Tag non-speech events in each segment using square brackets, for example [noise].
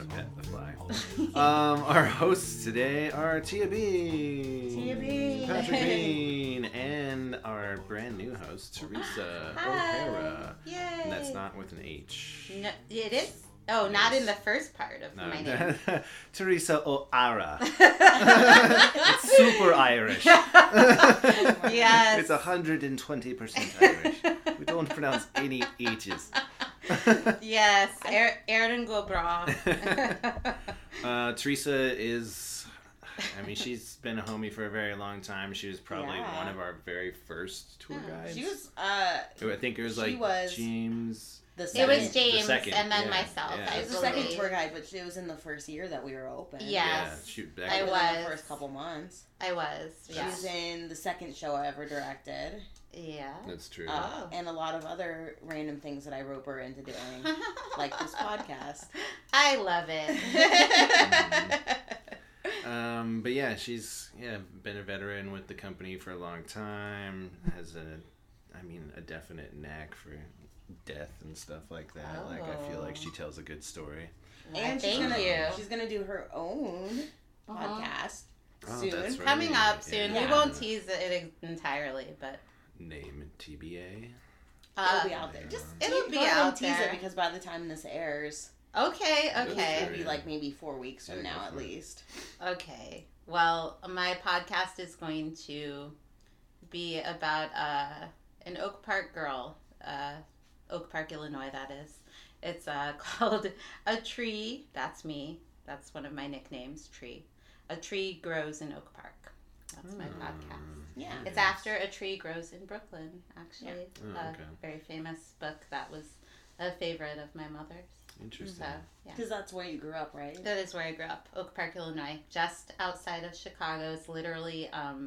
She's really trying to pet the fly. [laughs] Um, our hosts today are Tia Bean, Tia Bean. Patrick [laughs] Bean, and our brand new host Teresa O'Hara. Yay! And that's not with an H. No, it is. Oh, not in the first part of No, my [laughs] name. Teresa O'Hara. it's super Irish. Yes. It's 120% Irish. We don't pronounce any H's. [laughs] yes, er- Erin go bragh. uh, Teresa is, I mean, she's [laughs] been a homie for a very long time. She was probably Yeah. one of our very first tour guides. she was uh I think it was she like was- James. the second, it was James second, and then yeah, myself. yeah. I It was the second tour guide, but it was in the first year that we were open. Yeah. Yeah, Yes. she, back, I Within was. the first couple months. I was. She Yeah. was in the second show I ever directed, Yeah. That's true. uh, Oh. and a lot of other random things that I rope her into doing, like this [laughs] podcast. I love it. [laughs] Um, but yeah, she's yeah been a veteran with the company for a long time. Has a, I mean, a definite knack for death and stuff like that. Like I feel like Oh. she tells a good story. And she's Thank gonna you. she's gonna do her own Uh-huh. podcast Oh, soon. right. Coming up soon. Yeah. We won't tease it entirely, but Name TBA. uh, It'll be out there. Just It'll be go out tease there. it because by the time this airs, okay. Okay, it'll be like maybe four weeks from Yeah, now at least. Okay. Well, my podcast is going to be about uh, an Oak Park girl, uh, Oak Park, Illinois, that is. It's uh, [laughs] called A Tree. That's me. That's one of my nicknames, Tree. A Tree Grows in Oak Park. That's my Hmm. podcast. Yeah. It's after A Tree Grows in Brooklyn, actually. Oh, a okay. very famous book that was a favorite of my mother's. Interesting. So, yeah. Because that's where you grew up, right? That is where I grew up, Oak Park, Illinois, just outside of Chicago. It's literally um,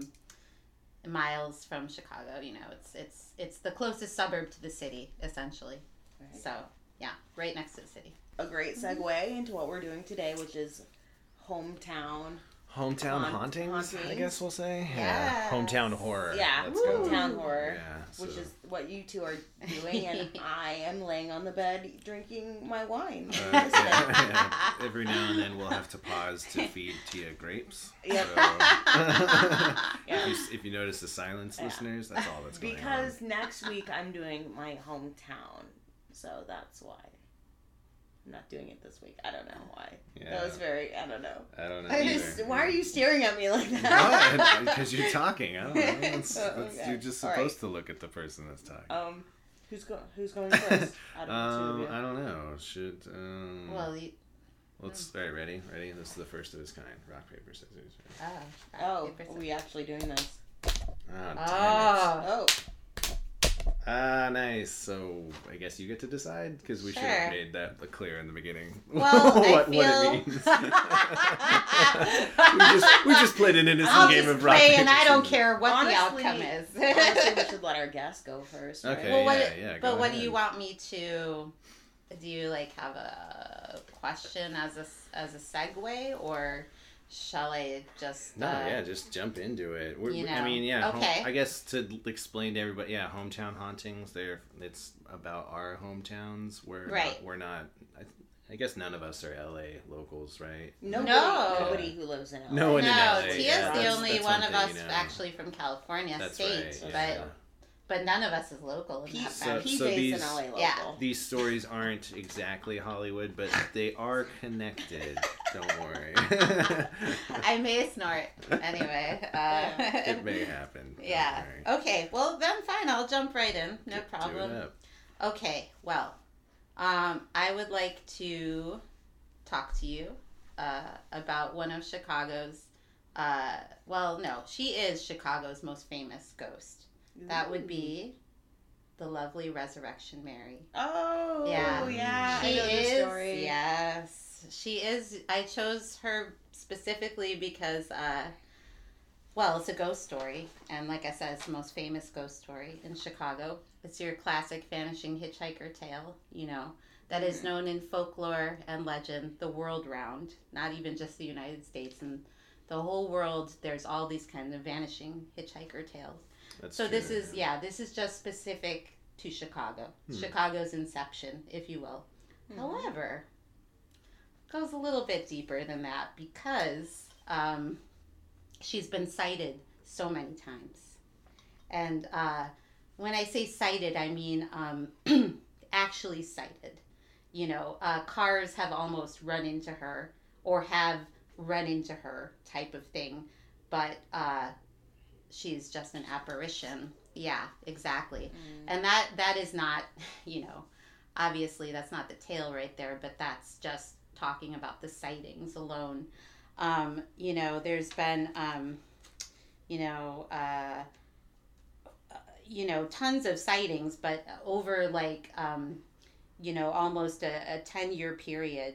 miles from Chicago. You know, it's it's it's the closest suburb to the city, essentially. Right. So yeah, right next to the city. A great segue into what we're doing today, which is hometown. Hometown Haunt- hauntings, I guess we'll say. Yes. Hometown horror. Yeah, Let's go. hometown horror. Yeah. Which is what you two are doing, and [laughs] I am laying on the bed drinking my wine. Uh, [laughs] yeah, yeah. [laughs] Every now and then we'll have to pause to feed Tia grapes. Yep. So- Yeah. if, you, if you notice the silence, Yeah. listeners, that's all that's going on Because next week I'm doing my hometown, so that's why. I'm not doing it this week. I don't know why. on. That was very. I don't know. I don't know. [laughs] I either. just, why are you staring at me like that? [laughs] Because you're talking. I don't know. That's, Oh, that's- okay. You're just All right. supposed to look at the person that's talking. Um, who's going? Who's going [laughs] first? Out of the two Um, of you? I don't know. Should um, well, you, let's. All right, ready? Ready? This is the first of its kind. Rock paper scissors. oh, Oh, paper, are we actually doing this? Ah, Oh, Oh, Ah, nice. So I guess you get to decide because we should have made that clear in the beginning. [laughs] Well, I what, what it means. [laughs] [laughs] we just we just played an innocent I'll game just of rock play, paper and I don't care what Honestly- the outcome is. honestly, we should let our guest go first. Right? Okay. well, what? yeah, yeah, but go what do you want me to? Do you like have a question as a as a segue, or shall I just? No, uh, yeah, just jump into it. We're, you I mean, yeah. home- Okay. I guess to explain to everybody, yeah, hometown hauntings. They're it's about our hometowns. We're Right. Not, we're not. I, I guess none of us are LA locals, right? Nobody, No. nobody who lives in LA. No one in no, LA, Tia's yeah, the only one one of thing, us you know. actually from California That's state, right. Yeah. but none of us is local in that So- sense. PJ's these- an LA local. Yeah. These stories aren't exactly Hollywood, but they are connected. Don't worry. [laughs] I may snort anyway. Uh, it may happen. Yeah. Okay. Well, then fine. I'll jump right in. No Do it problem. up. Okay, well, um, I would like to talk to you uh, about one of Chicago's. Uh, well, no, she is Chicago's most famous ghost. That would be the lovely Resurrection Mary. Oh, Yeah. yeah. she is. Yes, she is. I chose her specifically because uh, well, it's a ghost story, and like I said, it's the most famous ghost story in Chicago. It's your classic vanishing hitchhiker tale, you know, that is known in folklore and legend the world round, not even just the United States and the whole world. There's all these kind of vanishing hitchhiker tales. That's so this is yeah, this is just specific to Chicago, Hmm. Chicago's inception, if you will. Mhm. However, goes a little bit deeper than that because um, she's been cited so many times, and uh, when I say cited, I mean um, [clears throat] actually cited. You know, uh, cars have almost run into her or have run into her, type of thing, but uh, she's just an apparition. Yeah, exactly Mm. and that that is not [laughs] you know obviously that's not the tale right there but that's just talking about the sightings alone um, you know there's been um, you know uh, uh, you know tons of sightings but over like um, you know almost a, a 10 year period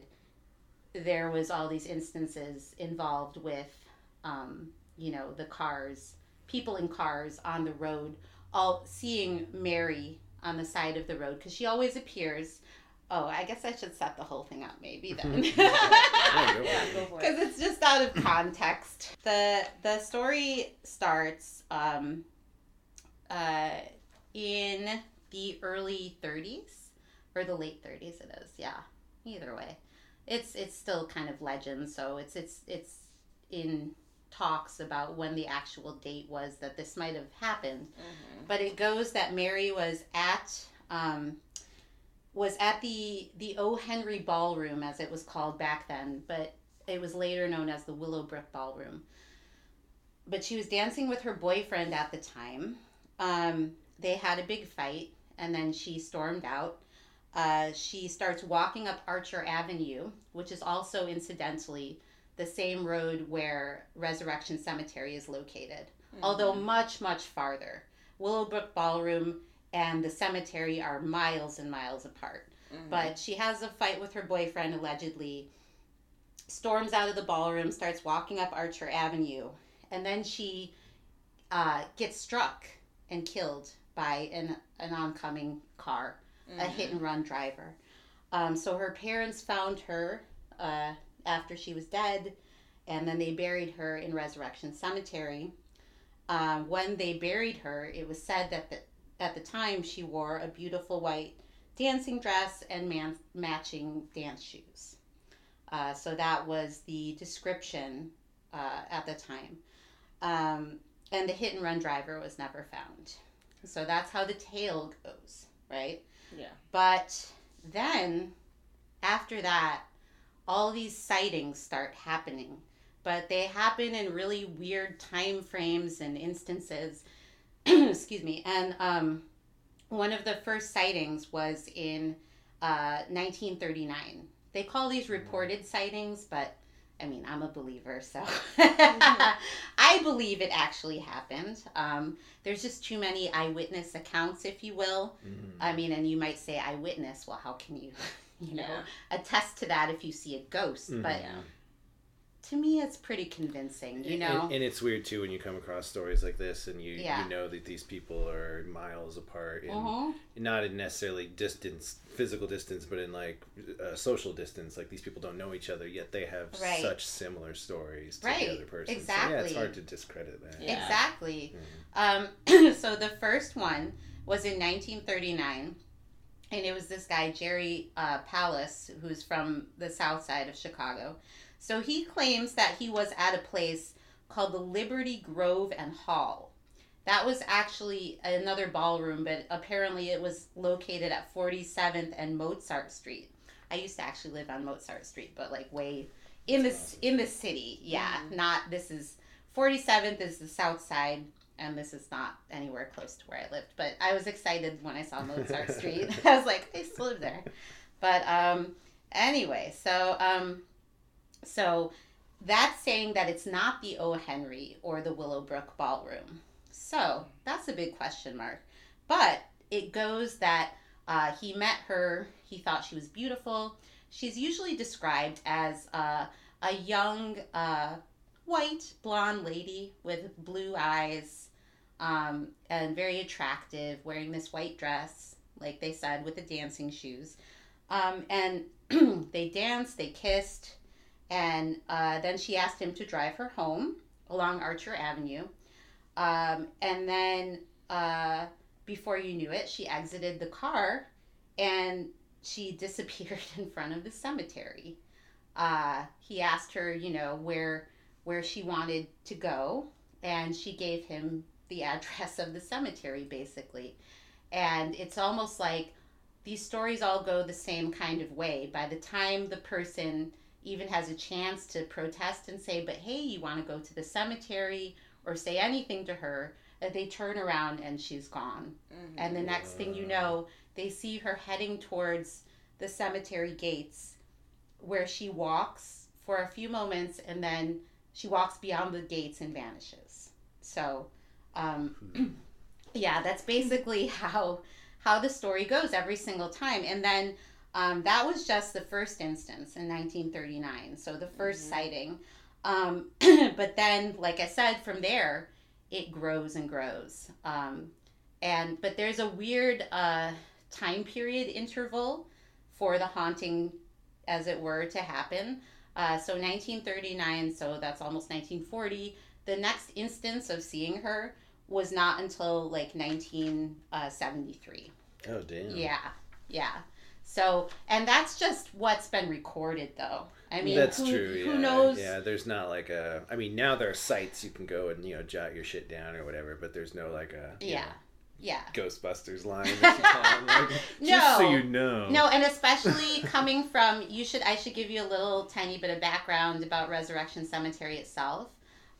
there was all these instances involved with um, you know the cars people in cars on the road all seeing Mary on the side of the road because she always appears. Oh, I guess I should set the whole thing up maybe then. go [laughs] [laughs] yeah, for go for it. Because it's just out of context. the The story starts um, uh, in the early 30s or the late 30s. It is, yeah. Either way, it's it's still kind of legend. So it's it's it's in talks about when the actual date was that this might have happened Mhm. but it goes that Mary was at um, was at the the O. Henry Ballroom as it was called back then, but it was later known as the Willowbrook Ballroom. But she was dancing with her boyfriend at the time. Um, they had a big fight, and then she stormed out. Uh, she starts walking up Archer Avenue, which is also incidentally the same road where Resurrection Cemetery is located although much much farther. Willowbrook Ballroom and the cemetery are miles and miles apart. Mhm. But she has a fight with her boyfriend allegedly. Storms out of the ballroom, starts walking up Archer Avenue, and then she uh, gets struck and killed by an an oncoming car a Mhm. hit and run driver. Um, so her parents found her uh, after she was dead, and then they buried her in Resurrection Cemetery. Um, when they buried her, it was said that the, at the time she wore a beautiful white dancing dress and man- matching dance shoes. Uh, so that was the description uh, at the time. Um, and the hit and run driver was never found. So that's how the tale goes, right? Yeah. But then, after that, all these sightings start happening. But they happen in really weird time frames and instances. [clears throat] Excuse me. And um, one of the first sightings was in uh, 1939. They call these reported sightings, but I mean, I'm a believer, so [laughs] I believe it actually happened. Um, there's just too many eyewitness accounts, if you will. Mhm. I mean, and you might say eyewitness. Well, how can you, you know, Yeah. attest to that if you see a ghost? Mhm. But Yeah. to me, it's pretty convincing. You know, and, it's weird too when you come across stories like this and you Yeah. you know that these people are miles apart and Mhm. not in necessarily distance physical distance but in like uh, social distance like these people don't know each other yet they have Right. such similar stories to Right, the other person so yeah exactly. it's hard to discredit that Yeah. exactly. Mhm. Um, [clears throat] so the first one was in 1939, and it was this guy Jerry uh, Palus, who's from the South Side of Chicago. So he claims that he was at a place called the Liberty Grove and Hall. That was actually another ballroom, but apparently it was located at 47th and Mozart Street. I used to actually live on Mozart Street, but like way in the in the city. Yeah, Mhm. not this is 47th is the South Side, and this is not anywhere close to where I lived. But I was excited when I saw Mozart [laughs] Street. [laughs] I was like, I still live there. But um, anyway, so um, so that's saying that it's not the O. Henry or the Willowbrook Ballroom. So that's a big question mark. But it goes that uh, he met her. He thought she was beautiful. She's usually described as uh, a young, uh, white blonde lady with blue eyes um, and very attractive, wearing this white dress, like they said, with the dancing shoes. Um, and [clears throat] they danced, they kissed, and uh, then she asked him to drive her home along Archer Avenue. Um, and then uh, before you knew it, she exited the car and she [laughs] disappeared in front of the cemetery. Uh, he asked her, you know, where where she wanted to go, and she gave him the address of the cemetery, basically. And it's almost like these stories all go the same kind of way. By the time the person even has a chance to protest and say, but hey, you want to go to the cemetery or say anything to her, that they turn around and she's gone. Mhm. And the next thing you know, they see her heading towards the cemetery gates where she walks for a few moments and then she walks beyond the gates and vanishes. So, um, yeah, that's basically how how the story goes every single time. And then um, that was just the first instance in 1939. So the 1st Mhm. sighting. Um, [clears throat] but then, like I said, from there, it grows and grows. Um, and but there's a weird uh, time period interval for the haunting, as it were, to happen. Uh, so 1939, so that's almost 1940. The next instance of seeing her was not until like 1973. Uh, oh damn. Yeah, yeah. So, and that's just what's been recorded, though. I mean, that's who, true. Who yeah. knows? Yeah, there's not like a. I mean, now there are sites you can go and you know jot your shit down or whatever, but there's no like a Yeah, know, yeah. Ghostbusters [laughs] line. You [laughs] call Just so No. you know. No, and especially [laughs] coming from you should I should give you a little tiny bit of background about Resurrection Cemetery itself.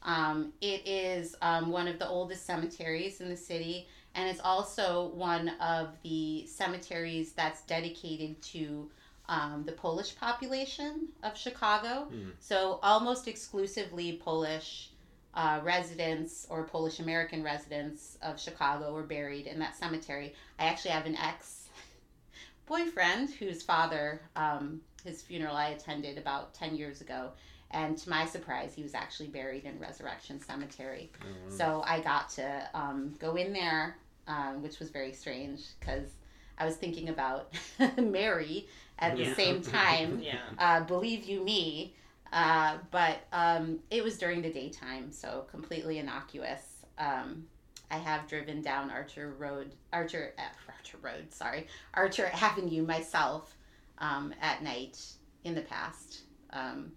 Um, it is um, one of the oldest cemeteries in the city, and it's also one of the cemeteries that's dedicated to um, the Polish population of Chicago. Hmm. So almost exclusively Polish uh, residents or Polish American residents of Chicago were buried in that cemetery. I actually have an ex [laughs] boyfriend whose father, um, his funeral I attended about 10 years ago. And to my surprise, he was actually buried in Resurrection Cemetery. Oh, So I got to um, go in there, um, which was very strange because I was thinking about [laughs] Mary at the Yeah. same time. [laughs] Yeah. Uh, believe you me. Uh, but um, it was during the daytime, so completely innocuous. Um, I have driven down Archer Road, Archer, uh, Archer Road, sorry, Archer Avenue myself um, at night in the past, um,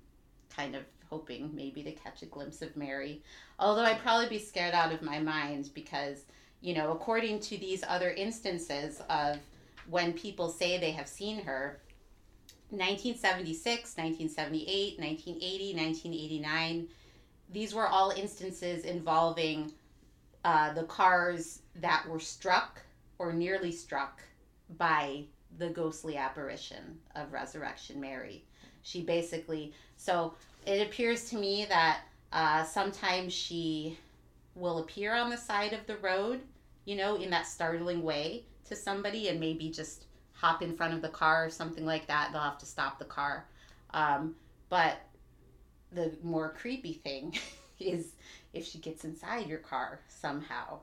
kind of hoping maybe to catch a glimpse of Mary. Although I'd probably be scared out of my mind because, you know, according to these other instances of when people say they have seen her, 1976, 1978, 1980, 1989. These were all instances involving uh, the cars that were struck or nearly struck by the ghostly apparition of Resurrection Mary. She basically, so it appears to me that uh, sometimes she will appear on the side of the road, you know, in that startling way to somebody and maybe just hop in front of the car or something like that. They'll have to stop the car. Um, but the more creepy thing [laughs] is if she gets inside your car somehow.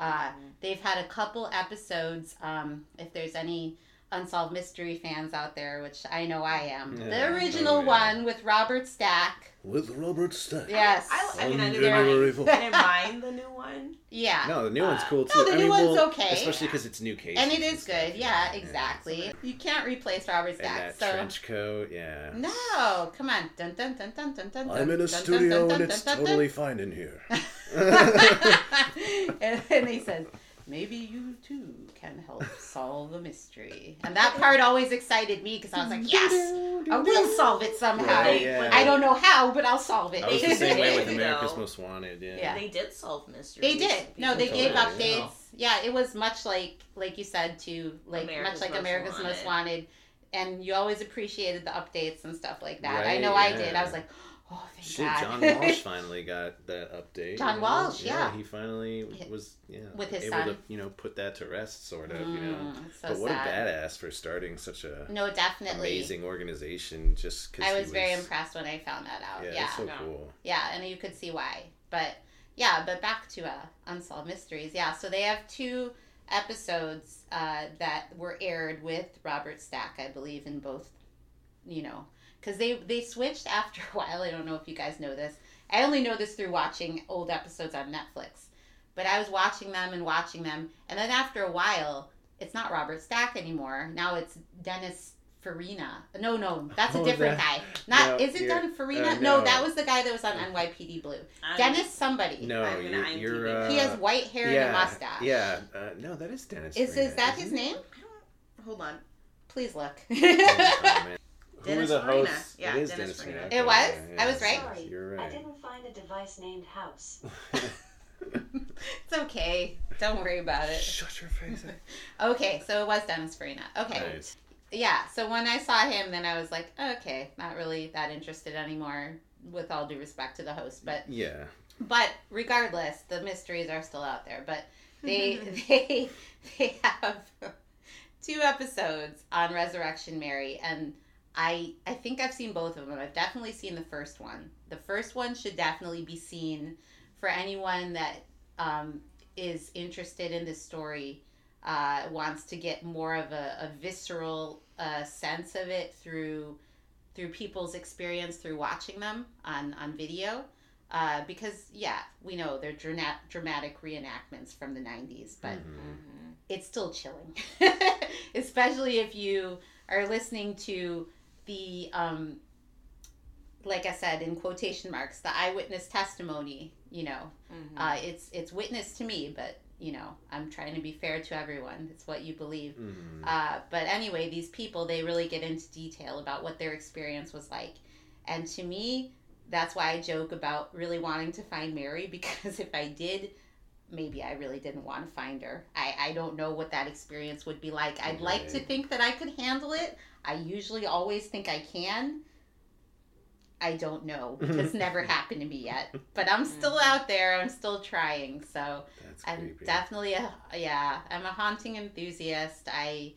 Uh, they've had a couple episodes. Um, if there's any unsolved mystery fans out there, which I know I am, Yeah. the original Oh, yeah. one with Robert Stack. With Robert Stack. Yes. I, I mean, I didn't, mind. I didn't mind the new one. yeah. No, the new one's Uh, cool too. no, the I new mean, one's well, okay. Especially because it's new cases. and it is stuff, good. Yeah, exactly. You can't replace Robert And Stack. that So trench coat, yeah. no, come on. Dun, dun, dun, dun, dun, dun, I'm in a dun, studio dun, dun, and it's dun, dun, totally fine in here. [laughs] [laughs] and then he says, maybe you too can help solve the mystery. And that part always excited me because I was like, yes, I will solve it somehow. Right, yeah. I don't know how, but I'll solve it. I was the same way with You [laughs] America's. Most Wanted. Yeah. Yeah. They did solve mysteries. They did. No, they gave told me, updates. Yeah, it was much like like you said to like America's much like Most America's Most Wanted. Wanted, and you always appreciated the updates and stuff like that. I Right, know I did. I was like, Oh, thank Shit, God. John Walsh [laughs] finally got that update. John you know? Walsh, yeah. he finally was yeah with his able son. to you know put that to rest, sort of. you know, Mm, so but what sad. a badass for starting such a No, definitely. amazing organization. Just because I was, very impressed when I found that out. Yeah, Yeah, so Yeah. cool. yeah, and you could see why. But yeah, but back to uh, unsolved mysteries. Yeah, so they have two episodes uh, that were aired with Robert Stack, I believe, in both. You know, because they they switched after a while. I don't know if you guys know this. I only know this through watching old episodes on Netflix. But I was watching them and watching them, and then after a while, it's not Robert Stack anymore. Now it's Dennis Farina. No, no, that's a Oh, different that- guy. Not no, is it Dennis Farina? uh, no. no. that was the guy that was on [laughs] NYPD Blue. I'm- Dennis somebody. No, I'm gonna you're, you're uh, He has white hair yeah, and a mustache. Yeah, uh, no, that is Dennis. Is Farina, is that isn't his name? Hold on. Please look. Oh, [laughs] man. Who Dennis are the Farina. hosts? Yeah, it is Dennis Dennis Farina. Farina. It was? yeah, I was right? Sorry, You're right. I didn't find a device named house. [laughs] [laughs] it's okay. Don't worry about it. Shut your face. [laughs] Okay, so it was Dennis Farina. Okay. Nice. Yeah, so when I saw him, then I was like, okay, not really that interested anymore, with all due respect to the host. But Yeah. but regardless, the mysteries are still out there. But they they they have two episodes on Resurrection Mary, and I I think I've seen both of them. I've definitely seen the first one. The first one should definitely be seen for anyone that um, is interested in this story. Uh, wants to get more of a, a visceral uh, sense of it through through people's experience through watching them on on video uh, because yeah we know they're drama- dramatic reenactments from the 90s but Mhm. Mhm. it's still chilling [laughs] especially if you are listening to the um, like i said in quotation marks the eyewitness testimony you know Mhm. uh, it's it's witness to me but you know i'm trying to be fair to everyone it's what you believe Mhm. uh, but anyway, these people, they really get into detail about what their experience was like. And to me, that's why I joke about really wanting to find Mary [laughs] because if I did, maybe I really didn't want to find her. I, I don't know what that experience would be like. I'd like to think that I could handle it. I usually always think I can. I don't know. [laughs] It's never happened to me yet. But I'm still Mhm. out there. I'm still trying. So That's I'm creepy. definitely a yeah. I'm a haunting enthusiast. I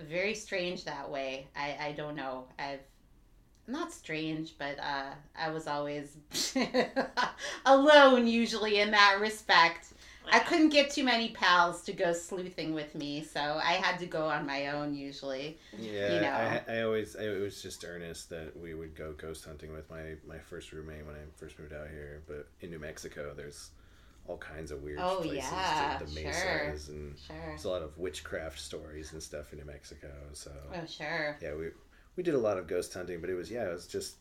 very strange that way. I I don't know. I've not strange, but uh, I was always [laughs] alone usually in that respect. I couldn't get too many pals to go sleuthing with me, so I had to go on my own usually. Yeah, you know. I, I always I, it was just Ernest that we would go ghost hunting with my my first roommate when I first moved out here. But in New Mexico, there's all kinds of weird Oh, places, yeah, the, the sure. mesas, and Sure. there's a lot of witchcraft stories and stuff in New Mexico. So Oh sure. yeah, we we did a lot of ghost hunting, but it was yeah, it was just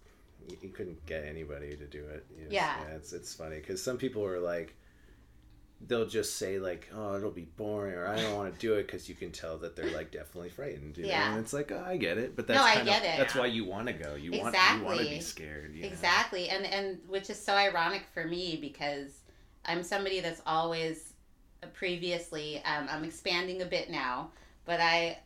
you, you couldn't get anybody to do it. It was- Yeah. it's it's funny because some people were like. They'll just say like, "Oh, it'll be boring," or "I don't want to do it," because you can tell that they're like definitely frightened. You know? Yeah. and it's like, oh, I get it, but No, that's I kind get of, it. That's why you want to go. You want you want to be Exactly. scared. you know? Exactly, and and which is so ironic for me because I'm somebody that's always previously um, I'm expanding a bit now, but I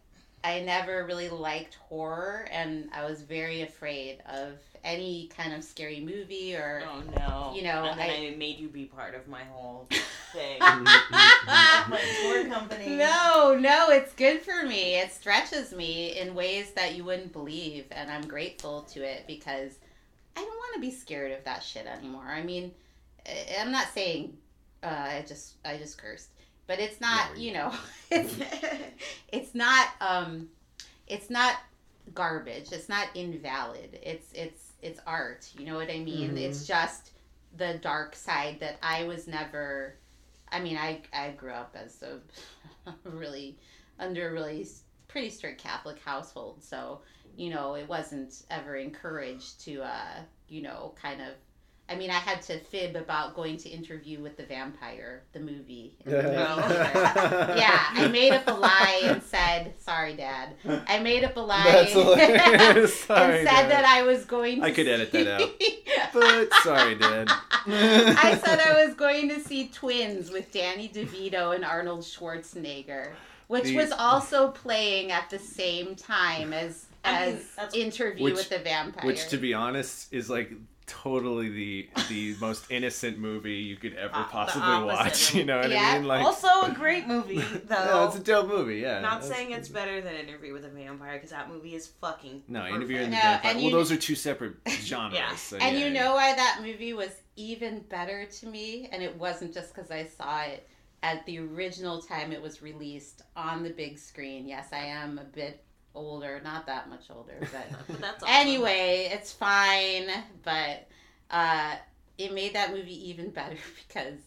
I never really liked horror, and I was very afraid of any kind of scary movie or. Oh no! You know, and then I- I, made you be part of my whole [laughs] thing. My [laughs] [laughs] tour company. No, no, it's good for me. It stretches me in ways that you wouldn't believe, and I'm grateful to it because I don't want to be scared of that shit anymore. I mean, I- I'm not saying uh, I just I just cursed, but it's not. No, you know, [laughs] it's it's not um, it's not garbage. It's not invalid. It's it's it's art. You know what I mean? Mhm. It's just the dark side that I was never. I mean, I I grew up as a [laughs] really under a really pretty strict Catholic household, so you know it wasn't ever encouraged to uh you know kind of. I mean, I had to fib about going to interview with the vampire, the movie. in the movie yeah, I made up a lie and said, "Sorry, Dad." I made up a lie That's hilarious. Sorry, [laughs] and said Dad. that I was going. To I could edit that out. [laughs] But sorry, Dad. [laughs] I said I was going to see Twins with Danny DeVito and Arnold Schwarzenegger, which The- was also playing at the same time as I as mean, Interview Which- with the Vampire. Which, to be honest, is like totally the the [laughs] most innocent movie you could ever Uh, possibly watch. [laughs] You know what Yeah. I mean? Like, also a great movie, [laughs] though. no, it's a dope movie. Yeah, Not That's- saying it's better than Interview with a Vampire because that movie is fucking. No, perfect. Interview in the No, Vampire. and Well, you- those are two separate genres. Yeah. so and yeah, you know why that movie was even better to me? And it wasn't just because I saw it at the original time it was released on the big screen. Yes, I am a bit older, not that much older, [laughs] but But that's awesome. anyway, it's fine. But uh, it made that movie even better [laughs] because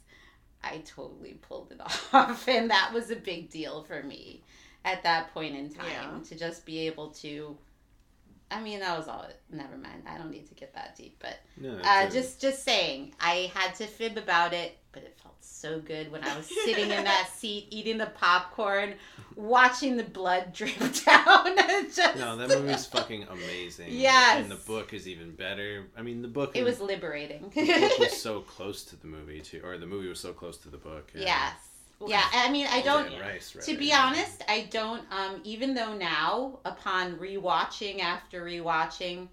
I totally pulled it [laughs] off, and that was a big deal for me at that point in time Yeah. to just be able to. I mean, that was all. Never mind. I don't need to get that deep, but No, uh, just just saying, I had to fib about it, but it felt so good when I was sitting in that [laughs] seat eating the popcorn, watching the blood [laughs] drip down. [laughs] just, No, that movie's fucking amazing. Yes. And the book is even better. I mean, the book. It was liberating. the book was so close to the movie too, or the movie was so close to the book. yeah. yes. Well, Yeah, I mean, I don't. Rice read To it. be honest, I don't. Um, even though now, upon rewatching after rewatching, I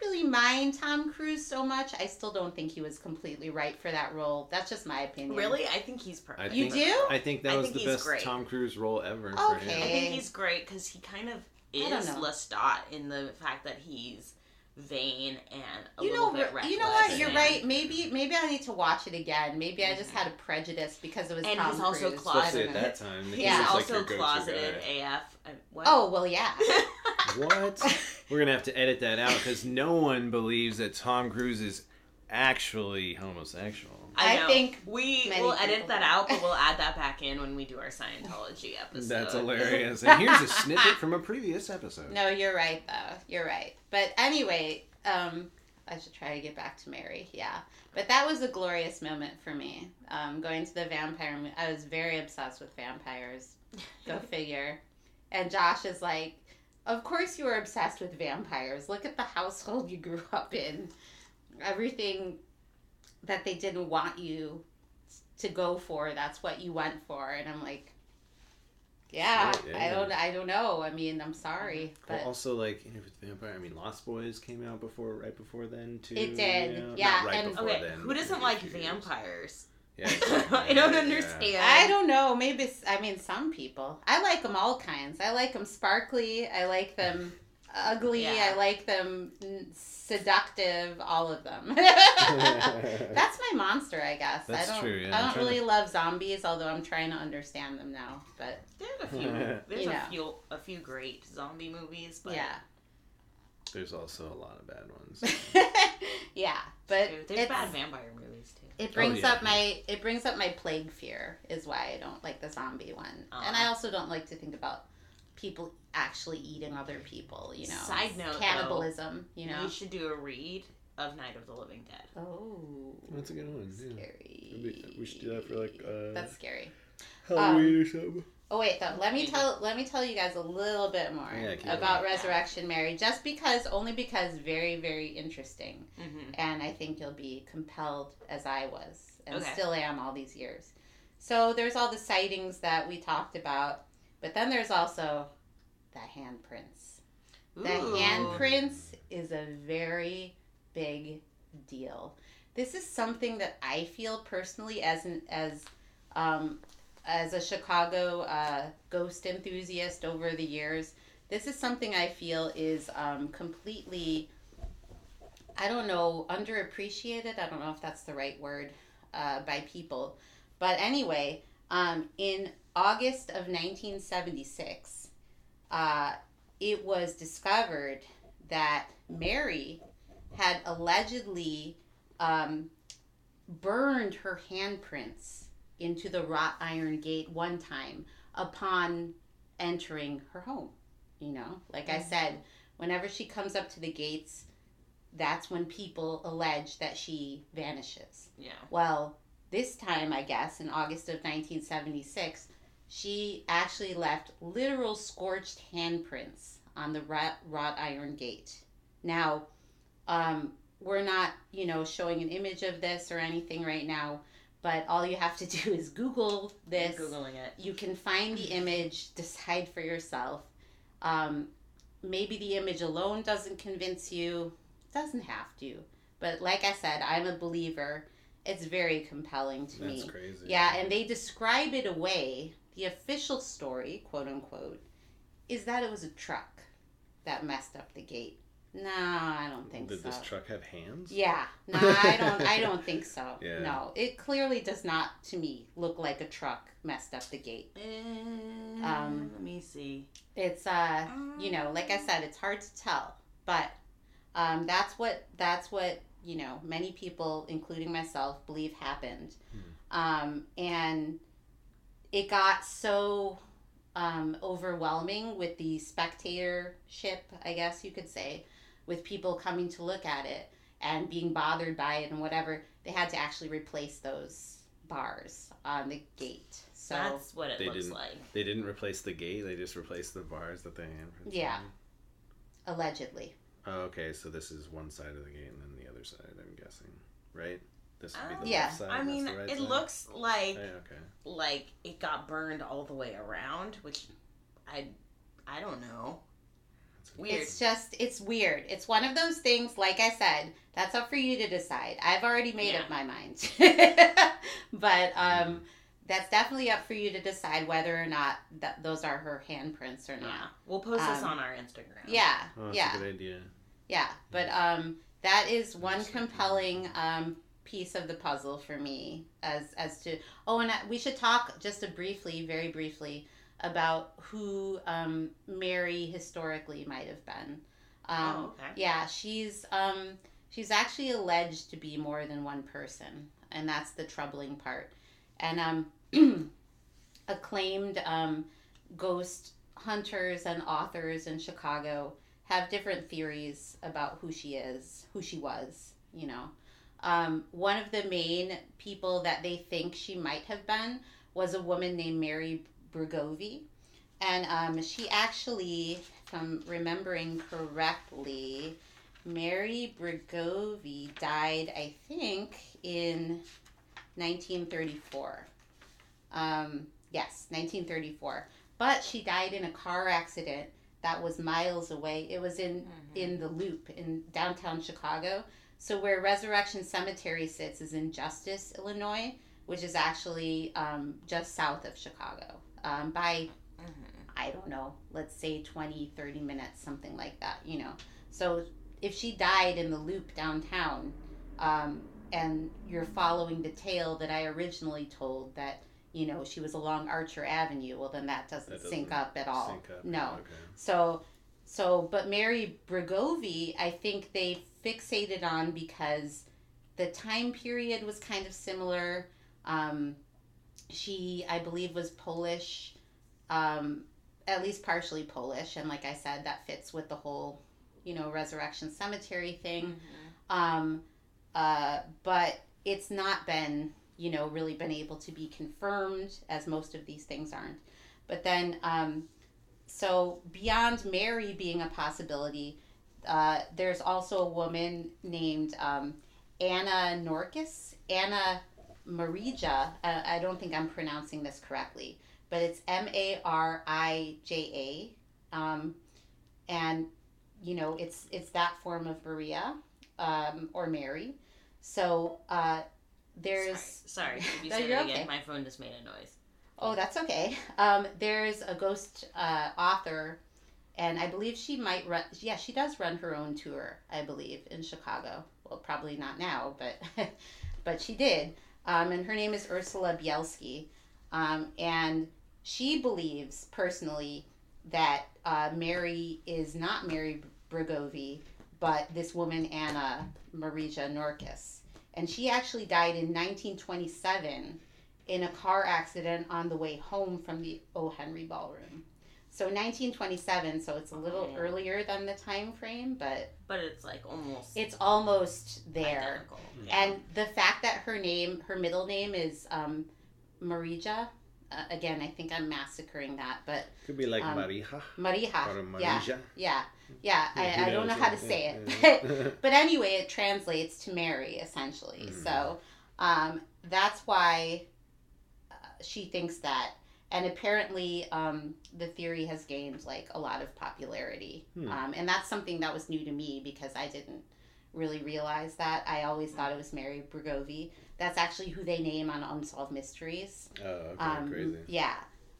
don't really mind Tom Cruise so much. I still don't think he was completely right for that role. That's just my opinion. Really, I think he's perfect. I You think, do? I think that I was think the he's best great. Tom Cruise role ever for Okay. I think he's great because he kind of is know. Lestat in the fact that he's vain and a you little know, bit reckless. you know what? You're right. Maybe, maybe I need to watch it again. Maybe I just mm-hmm. had a prejudice because it was And Tom he's also Cruise. closeted. Especially at that time. He's Yeah. was like also your closeted guy. AF. Uh, what? Oh well, yeah. [laughs] What? [laughs] We're gonna have to edit that out because no one believes that Tom Cruise is actually homosexual. I know. think we will people edit that out, but we'll add that back in when we do our Scientology [laughs] episode. That's hilarious. [laughs] And here's a snippet from a previous episode. No, you're right though. You're right. But anyway, um, I should try to get back to Mary. Yeah, but that was a glorious moment for me. Um, going to the vampire. mo- I was very obsessed with vampires. Go [laughs] figure. And Josh is like, "Of course you were obsessed with vampires. Look at the household you grew up in. Everything that they didn't want you to go for, that's what you went for." And I'm like. Yeah, Shit, yeah. I don't. I don't know. I mean, I'm sorry, Well, but also, like, you know, with Vampire, I mean, Lost Boys came out before, right before then, too. It did, you know? yeah, right and- before Okay, then, who doesn't like years. vampires? Yeah, [laughs] exactly. I don't Yeah. understand. I don't know. Maybe I mean some people. I like them all kinds. I like them sparkly. I like them ugly. Yeah. I like them seductive. All of them. [laughs] That's my monster, I guess. That's I don't. true, yeah. I don't really to- love zombies, although I'm trying to understand them now. But There's a few. There's You a know. few. A few great zombie movies, but yeah, There's also a lot of bad ones. [laughs] yeah. But Dude, there's bad vampire movies too. It brings yeah. up my it brings up my plague fear is why I don't like the zombie one, and I Uh-huh. also don't like to think about people actually eating other people. You know, Side note, though, cannibalism. you know. We should do a read of Night of the Living Dead. Oh, That's a good one. Yeah. scary. We should do that for like uh, That's scary. Halloween or something. Oh wait, though. Let me tell let me tell you guys a little bit more Yeah, about going. Resurrection Mary, just because, only because, very very interesting, Mm-hmm. and I think you'll be compelled as I was and Okay. still am all these years. So there's all the sightings that we talked about, but then there's also the handprints. The handprints is a very big deal. This is something that I feel personally as an as um, as a Chicago uh, ghost enthusiast over the years. This is something I feel is um, completely I don't know underappreciated. I don't know if that's the right word uh, by people, but anyway, um, in August of 1976, uh, it was discovered that Mary had allegedly um, burned her handprints into the wrought iron gate one time upon entering her home. You know, like I said, whenever she comes up to the gates, that's when people allege that she vanishes. Yeah. Well, this time, I guess, in August of 1976, she actually left literal scorched handprints on the wrought, wrought iron gate. Now, um, we're not, you know, showing an image of this or anything right now, but all you have to [laughs] do is Google this. Googling it. You can find the [laughs] image, decide for yourself. Um, maybe the image alone doesn't convince you, doesn't have to. But like I said, I'm a believer. It's very compelling to That's me. crazy. Yeah, and they describe it away. The official story, quote unquote, is that it was a truck that messed up the gate. No, I don't think Did so. Did this truck have hands? Yeah, [laughs] no, I don't. I don't think so. Yeah. No, it clearly does not, to me, look like a truck messed up the gate. Um, Um, let me see. It's uh, you know, like I said, it's hard to tell, but um, that's what that's what you know many people, including myself, believe happened, um, and it got so um, overwhelming with the spectatorship, I guess you could say, with people coming to look at it and being bothered by it and whatever. They had to actually replace those bars on the gate. So That's what it They looks like. They didn't replace the gate. They just replaced the bars that they had. Yeah. allegedly. Oh, okay. So this is one side of the gate and then the other side. I'm guessing, right? This would be the Yeah. left side. I mean, the right it side? looks like Yeah, okay. like it got burned all the way around, which I I don't know. Weird. It's just it's weird. It's one of those things. Like I said, that's up for you to decide. I've already made Yeah. up my mind, [laughs] but um, that's definitely up for you to decide whether or not that those are her handprints or yeah, not. we'll post this Um, on our Instagram. Yeah, Oh, that's yeah, a good idea. yeah. But um, that is one compelling um piece of the puzzle for me as as to oh and I, we should talk just a briefly very briefly about who um mary historically might have been. Um oh, okay. yeah she's um she's actually alleged to be more than one person and that's the troubling part. And um [clears throat] acclaimed um ghost hunters and authors in chicago have different theories about who she is who she was you know um, one of the main people that they think she might have been was a woman named mary Bregovy. And um, she actually, if I'm remembering correctly, Mary Bregovy died, I think, in 1934. Um, yes, 1934. But she died in a car accident that was miles away. It was in Mhm. in the Loop in downtown Chicago. So where Resurrection Cemetery sits is in Justice, Illinois, which is actually um, just south of Chicago um, by Mhm. I don't know, let's say 20, 30 minutes, something like that, you know. So if she died in the loop downtown, um, and you're following the tale that I originally told that, you know, she was along Archer Avenue, well, then that doesn't, That sync doesn't up at all. Sync up. No. Okay. So, so, but Mary Bregovy, I think they fixated on because the time period was kind of similar. Um, she, I believe, was Polish, um, at least partially Polish, and like I said, that fits with the whole, you know, Resurrection Cemetery thing. Mhm. Um, uh, but it's not been, you know, really been able to be confirmed, as most of these things aren't. But then, um, so beyond Mary being a possibility, uh, there's also a woman named um, Anna Norkus, Anna Marija. Uh, I don't think I'm pronouncing this correctly, but it's M A R I J A, um, and you know it's it's that form of Maria um, or Mary. So uh, there's sorry. sorry. You [laughs] No, said it you're again, okay. my phone just made a noise. Oh, that's okay. Um, there's a ghost uh, author, and I believe she might run. Yeah, she does run her own tour. I believe in Chicago. Well, probably not now, but [laughs] but she did. Um, and her name is Ursula Bielski, um, and she believes personally that uh, Mary is not Mary Bregovy, but this woman Anna Marija Norkus, and she actually died in 1927 in a car accident on the way home from the O. Henry Ballroom. So 1927, so it's a little Oh. earlier than the time frame, but But it's like almost it's almost there. identical. And the fact that her name, her middle name is um, Marija. Uh, again, I think I'm massacring that, but Could be like Um, Marija Marija. or Yeah, Marija. yeah, yeah. I, I don't know how to say it. [laughs] yeah. But anyway, it translates to Mary essentially. Mhm. So um, that's why uh, she thinks that. And apparently, um, the theory has gained like a lot of popularity. Hmm. Um, and that's something that was new to me because I didn't really realize that. I always thought it was Mary Bregovy. That's actually who they name on Unsolved Mysteries. Oh, okay, Um, crazy. Yeah.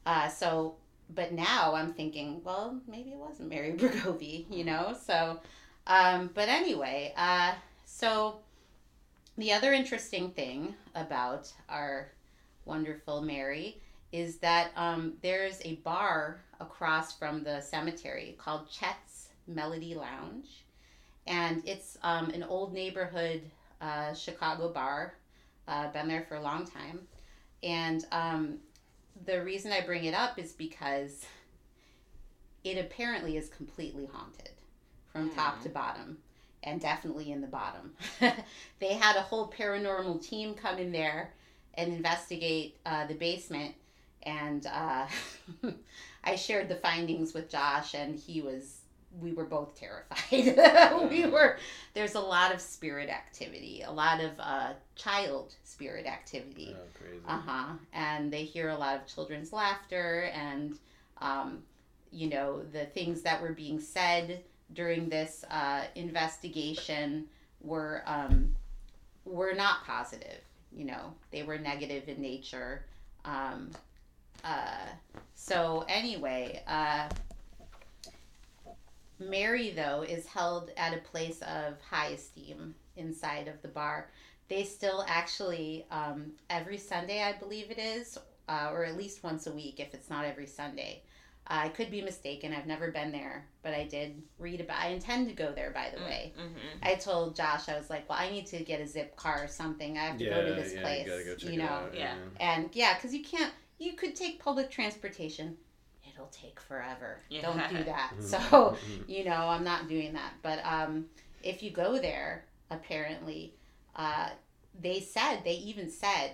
Uh, so, but now I'm thinking, well, maybe it wasn't Mary [laughs] Bregovy, you know? So, um, but anyway, uh, so the other interesting thing about our wonderful Mary is that um, there's a bar across from the cemetery called Chet's Melody Lounge. And it's um, an old neighborhood uh, Chicago bar. Uh, been there for a long time. And um, the reason I bring it up is because it apparently is completely haunted from top to bottom and definitely in the bottom. [laughs] they had a whole paranormal team come in there and investigate uh, the basement. And uh, [laughs] I shared the findings with Josh, and he was, we were both terrified. [laughs] we were, there's a lot of spirit activity, a lot of uh, child spirit activity. Oh, crazy. Uh huh. And they hear a lot of children's laughter and, um, you know, the things that were being said during this uh, investigation were um, were not positive. You know, they were negative in nature. Um, uh, so anyway, uh, Mary though is held at a place of high esteem inside of the bar they still actually um, every sunday i believe it is uh, or at least once a week if it's not every sunday uh, i could be mistaken i've never been there but i did read about i intend to go there by the way Mm-hmm. i told josh i was like well i need to get a zip car or something i have to yeah, go to this yeah, place you gotta go check you it know out. yeah. and yeah because you can't you could take public transportation. It'll take forever. Yeah. don't do [laughs] that. Mhm. so you know i'm not doing that. But um if you go there apparently uh they said they even said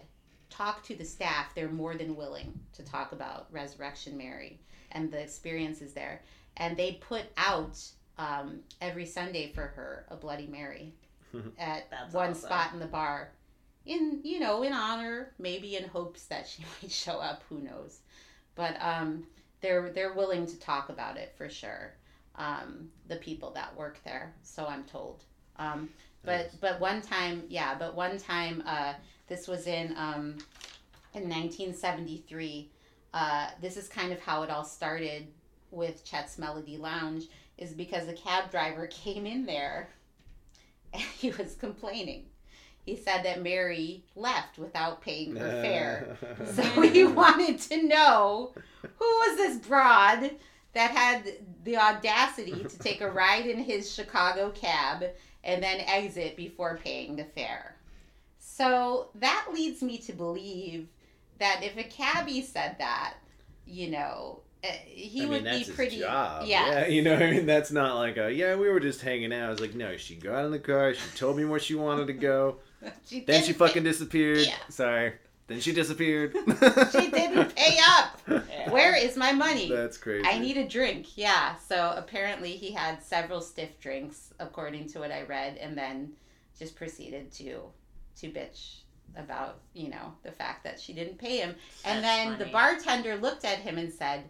talk to the staff. They're more than willing to talk about resurrection mary and the experiences there. And they put out um, every sunday for her a bloody mary [laughs] at That's one awesome. spot in the bar in you know in honor maybe in hopes that she [laughs] might show up who knows. But um they're they're willing to talk about it for sure um the people that work there so i'm told. Um but Nice. but one time yeah but one time uh this was in um in 1973 uh this is kind of how it all started with chet's melody lounge is because a cab driver [laughs] came in there and he was complaining he said that mary left without paying her fare [laughs] so he [laughs] wanted to know who was this broad that had the audacity to take a ride in his Chicago cab and then exit before paying the fare. So that leads me to believe that if a cabbie said that, you know, uh, he I mean, would that's be his pretty. job. Yes. Yeah, you know, [laughs] I mean, that's not like a yeah, we were just hanging out. I was like, no, she got in the car. She told me where she wanted to go. [laughs] She Then she fucking disappeared. Yeah. Sorry. Then she disappeared. [laughs] she didn't pay up. Yeah. [laughs] Where is my money? That's crazy. I need a drink. Yeah. So apparently he had several stiff drinks, according to what I read, and then just proceeded to to bitch about you know the fact that she didn't pay him. and That's then the bartender looked at him and said,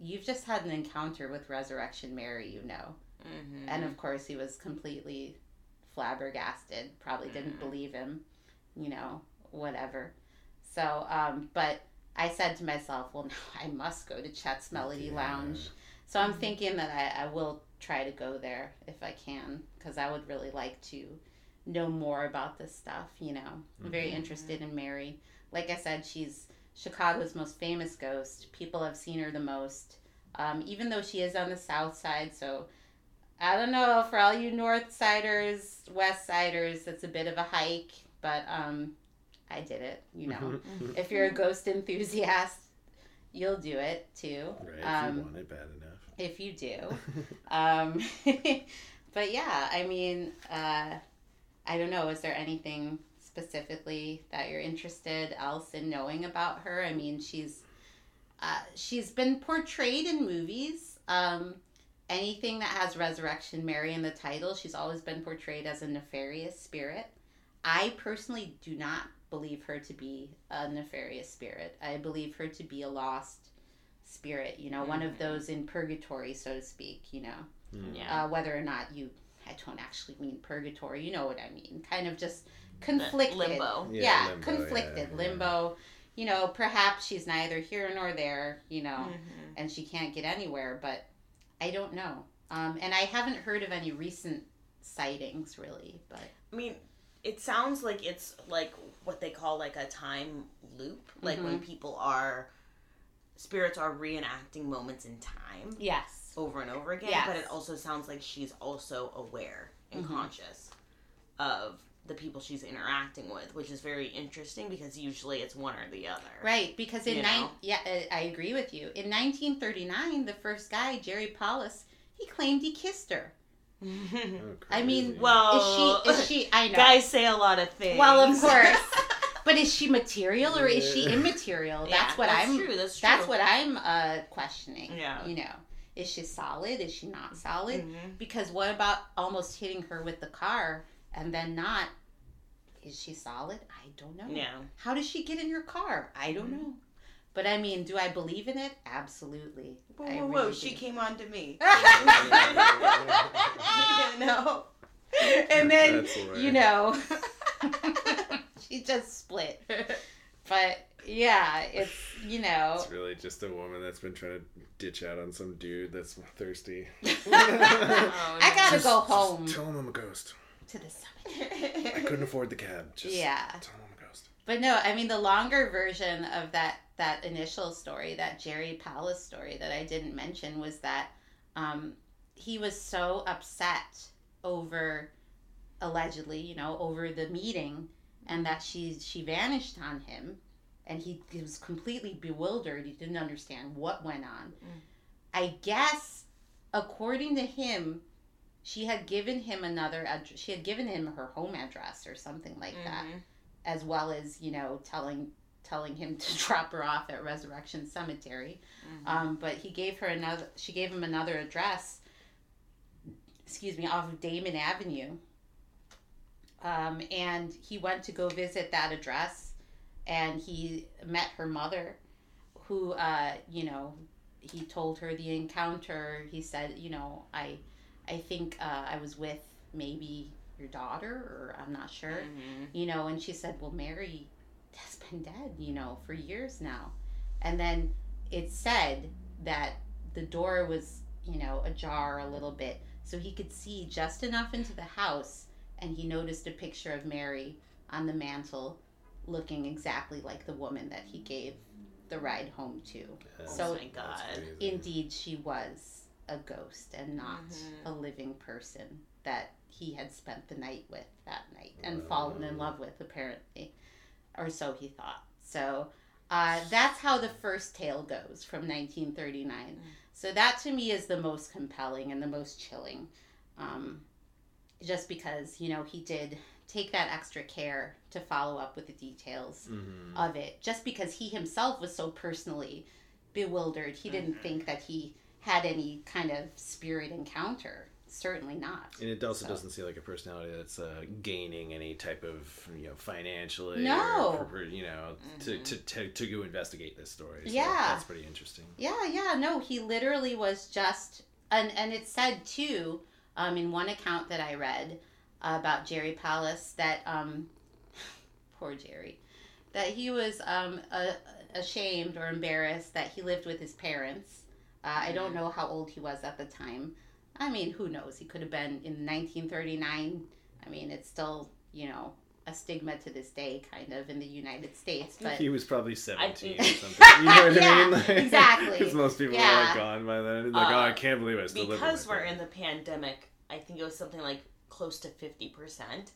"You've just had an encounter with Resurrection Mary, you know." Mhm. And of course he was completely flabbergasted. Probably didn't Mhm. believe him, you know, whatever. So, um, but I said to myself, well, now [laughs] I must go to Chet's Melody Yeah. Lounge. So I'm thinking that I, I will try to go there if I can, because I would really like to know more about this stuff. You know, I'm very Mhm. interested in Mary. Like I said, she's Chicago's most famous ghost. People have seen her the most, um, even though she is on the south side. So I don't know for all you north siders, west siders, it's a bit of a hike, but um, I did it. You know, if you're a ghost enthusiast, you'll do it too. right, if um, you want it bad enough. if you do. [laughs] Um, [laughs] but yeah, I mean, uh, I don't know. Is there anything specifically that you're interested else in knowing about her? I mean, she's uh, she's been portrayed in movies. Um, anything that has Resurrection Mary in the title, she's always been portrayed as a nefarious spirit. I personally do not believe her to be a nefarious spirit. I believe her to be a lost spirit, you know, one of Mhm. those in purgatory, so to speak, you know, Mm. Yeah. uh, whether or not you I don't actually mean purgatory. You know what I mean? Kind of just conflicted. limbo. Yeah, Yeah, limbo, conflicted yeah, yeah. limbo. You know, perhaps she's neither here nor there. You know, Mhm. and she can't get anywhere. But I don't know. Um, and I haven't heard of any recent sightings really. But I mean, it sounds like it's like what they call like a time loop, like when Mm-hmm. people are spirits are reenacting moments in time yes, over and over again. Yes. But it also sounds like she's also aware and Mhm. conscious of the people she's interacting with, which is very interesting because usually it's one or the other. right. Because in You nine, know? yeah, uh, I agree with you. In 1939, the first guy, Jerry Palus, he claimed he kissed her. Oh, [laughs] I mean, well, Is she? Is she? [laughs] I know. guys say a lot of things. Well, of [laughs] course. But is she material or is she Yeah. immaterial? Yeah, That's what I'm. True. That's true. That's what I'm uh, questioning. Yeah. You know, is she solid? Is she not solid? Mhm. Because what about almost hitting her with the car and then not? Is she solid? I don't know. Yeah. How does she get in your car? I don't mm-hmm. know. But I mean, do I believe in it? Absolutely. Whoa, I whoa, whoa! really She came on to me. [laughs] you know. And then That's hilarious. you know, [laughs] she just split. But yeah, it's you know, It's really just a woman that's been trying to ditch out on some dude that's thirsty. Oh, [laughs] I gotta Just- go just home Tell him I'm a ghost. To the summit. I couldn't afford the cab. Just Yeah. tell him a ghost. But no, I mean the longer version of that that initial story, that Jerry Palus story that I didn't mention was that um, he was so upset over allegedly, you know, over the meeting and that she she vanished on him and he, he was completely bewildered. He didn't understand what went on. I guess according to him she had given him another ad- she had given him her home address or something like that Mhm. as well as you know telling telling him [laughs] to drop her off at Resurrection Cemetery. Mhm. Um, but he gave her another. She gave him another address. Excuse me, off of Damen Avenue. Um, and he went to go visit that address, and he met her mother, who, uh, you know, he told her the encounter. He said, you know, I, I think uh, I was with maybe your daughter, or I'm not sure. Mhm. you know and she said well mary has been dead you know for years now. And then it said that the door was you know ajar a little bit so he could see just enough into the house and he noticed a picture of mary on the mantle looking exactly like the woman that he gave the ride home to. So- oh my god. Indeed she was a ghost and not Mhm. a living person that he had spent the night with that night and Wow. fallen in love with apparently or so he thought so uh, that's how the first tale goes from 1939 so that to me is the most compelling and the most chilling um, just because you know he did take that extra care to follow up with the details Mhm. of it just because he himself was so personally bewildered he didn't Mhm. think that he had any kind of spirit encounter certainly not And it also So- doesn't seem like a personality that's uh, gaining any type of you know financially No. or, you know to, to, to, to go investigate this story. So Yeah. that's pretty interesting. yeah yeah no he literally was just and and it said too um, in one account that i read about jerry palus that um, [laughs] poor jerry that he was um, a, ashamed or embarrassed that he lived with his parents uh, i don't know how old he was at the time i mean who knows he could have been in 1939 i mean it's still you know a stigma to this day kind of in the united states but he was probably 17 think- or [laughs] something. You know what Yeah, I mean? [laughs] Like, exactly. Because most people Yeah. are like gone by then. It's like, Uh, oh, I can't believe I still live because we're in the pandemic, I think it was something like close to fifty percent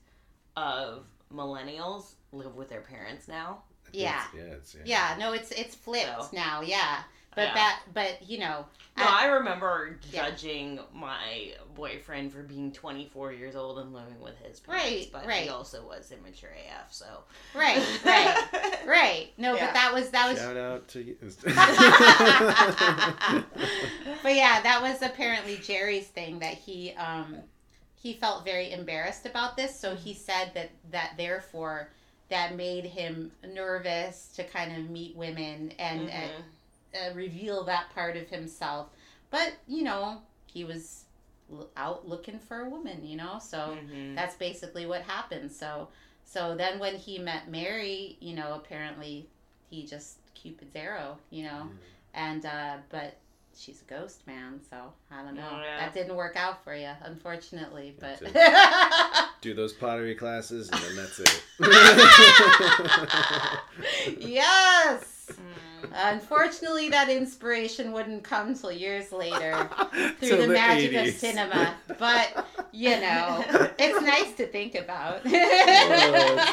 of millennials live with their parents now. Yeah. it's- Yeah. It's, yeah. Yeah, no, it's it's flipped So- now. Yeah, but Yeah. that, but you know, No, I- I remember Yeah. judging my boyfriend for being 24 years old and living with his parents, Right, but right. he also was immature AF. So right, right, [laughs] right. No, Yeah. but that was that was. Shout out to you. [laughs] [laughs] but yeah, that was apparently Jerry's thing that he um he felt very embarrassed about this, so he said that that therefore that made him nervous to kind of meet women and. Mhm. Uh, reveal that part of himself. But you know, he was l- out looking for a woman, you know. So Mhm. that's basically what happened. So so then when he met Mary, you know, apparently he just Cupid's arrow, you know, and uh, but she's a ghost man, so I don't know. Oh, yeah. That didn't work out for you, unfortunately. But [laughs] Do those pottery classes, and then that's it. [laughs] [laughs] yes. Unfortunately, that inspiration wouldn't come till years later [laughs] through Till the, magic of cinema. But you know, it's nice to think about. [laughs]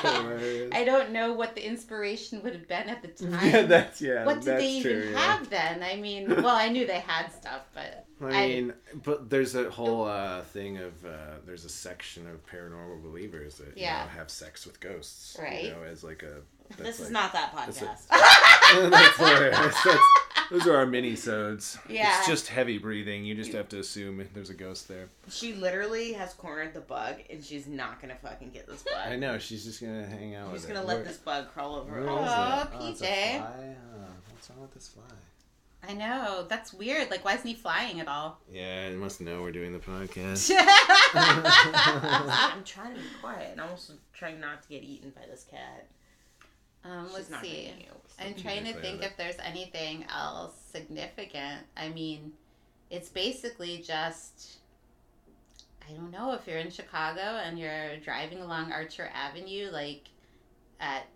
Oh. I don't know what the inspiration would have been at the time. Yeah, that's yeah. what did they even true, yeah. have then? I mean, well, I knew they had stuff, but I mean, but there's a whole uh, thing of uh, there's a section of paranormal believers that you Yeah. know, have sex with ghosts, Right. You know, as like a This is not that podcast. [laughs] that's hilarious. That's, those are our mini sodes. Yeah. It's just heavy breathing. You just have to assume there's a ghost there. She literally has cornered the bug, and she's not gonna fucking get this bug. I know. She's just gonna hang out She's with gonna it. let Where- this bug crawl over. where is all it? Oh, Oh, PJ. fly? Oh, what's wrong with this fly? I know that's weird. Like, why isn't he flying at all? Yeah, it must know we're doing the podcast. [laughs] [laughs] I'm trying to be quiet, and I'm also trying not to get eaten by this cat. Um, let's not see. getting you. I'm trying to think if there's anything else significant. I mean, it's basically just. I don't know if you're in Chicago and you're driving along Archer Avenue, like at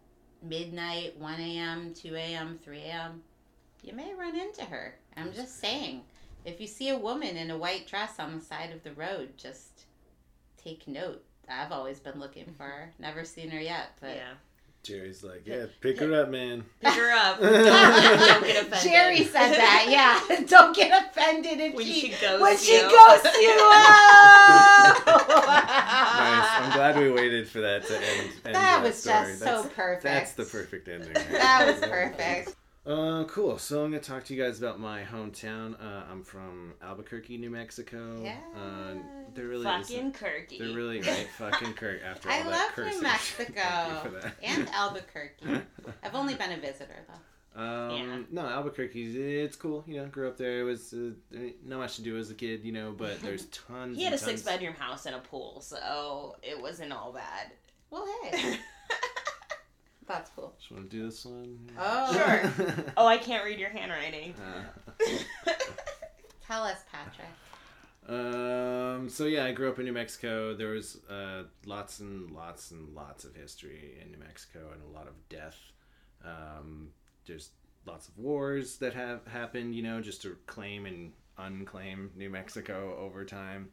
midnight, 1 a.m., 2 a.m., 3 a.m., you may run into her. I'm just saying. If you see a woman in a white dress on the side of the road, just take note. I've always been looking for her. Never seen her yet, but Yeah, Jerry's like, yeah, pick her up, man. pick her up. [laughs] Don't get offended. Jerry said that. Yeah, [laughs] don't get offended if when she, she goes. when she you. goes to you. [laughs] Nice. I'm glad we waited for that to end. end That was story. just That's- so perfect. That's the perfect ending. That was perfect. Uh, cool. So I'm gonna talk to you guys about my hometown. Uh, I'm from Albuquerque, New Mexico. Yeah. Uh, there really Fucking. Kirky. Really [laughs] right. Fucking Kirk. After all I that love cursing. New [laughs] Mexico Thank you for that. and [laughs] Albuquerque. I've only been a visitor though. Um, Yeah. No, Albuquerque, it's cool. You know, grew up there. It was uh, not much to do as a kid, you know, but there's tons. He had a tons- six bedroom house and a pool, so it wasn't all bad. Well, hey, that's cool. Just want to do this one. Oh. Sure. oh, I can't read your handwriting. Uh, Tell us, Patrick. Um. So yeah, I grew up in New Mexico. There was uh, lots and lots and lots of history in New Mexico, and a lot of death. Um, there's lots of wars that have happened. You know, just to claim and unclaim New Mexico over time.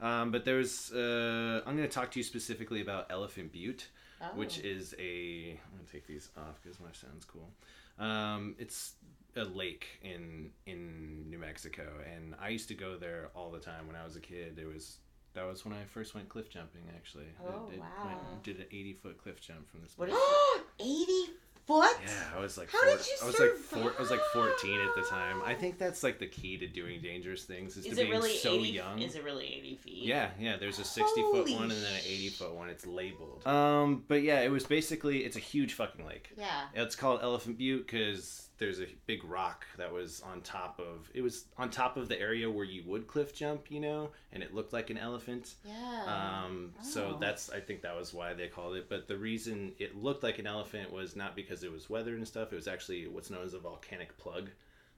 Um, but there's. Uh, I'm going to talk to you specifically about Elephant Butte, Oh. which is a. I'm going to take these off because my sound's cool. Um, it's a lake in in New Mexico, and I used to go there all the time when I was a kid. It was that was when I first went cliff jumping. Actually, Oh, I did, wow. went, did an eighty foot cliff jump from this. What place. is- [gasps] 80 foot? Yeah, I was like, How four, did you I was like four, I was like fourteen at the time. I think that's like the key to doing dangerous things is, Is to it being really so 80? young. Is it really 80 feet? Yeah, yeah. There's a 60 foot one and then an 80 foot one. It's labeled. Um, but yeah, it was basically it's a huge fucking lake. Yeah. It's called Elephant Butte because there's a big rock that was on top of it was on top of the area where you would cliff jump, you know, and it looked like an elephant. Yeah. Um, so Oh. that's I think that was why they called it. But the reason it looked like an elephant was not because it was weathered and stuff. It was actually what's known as a volcanic plug.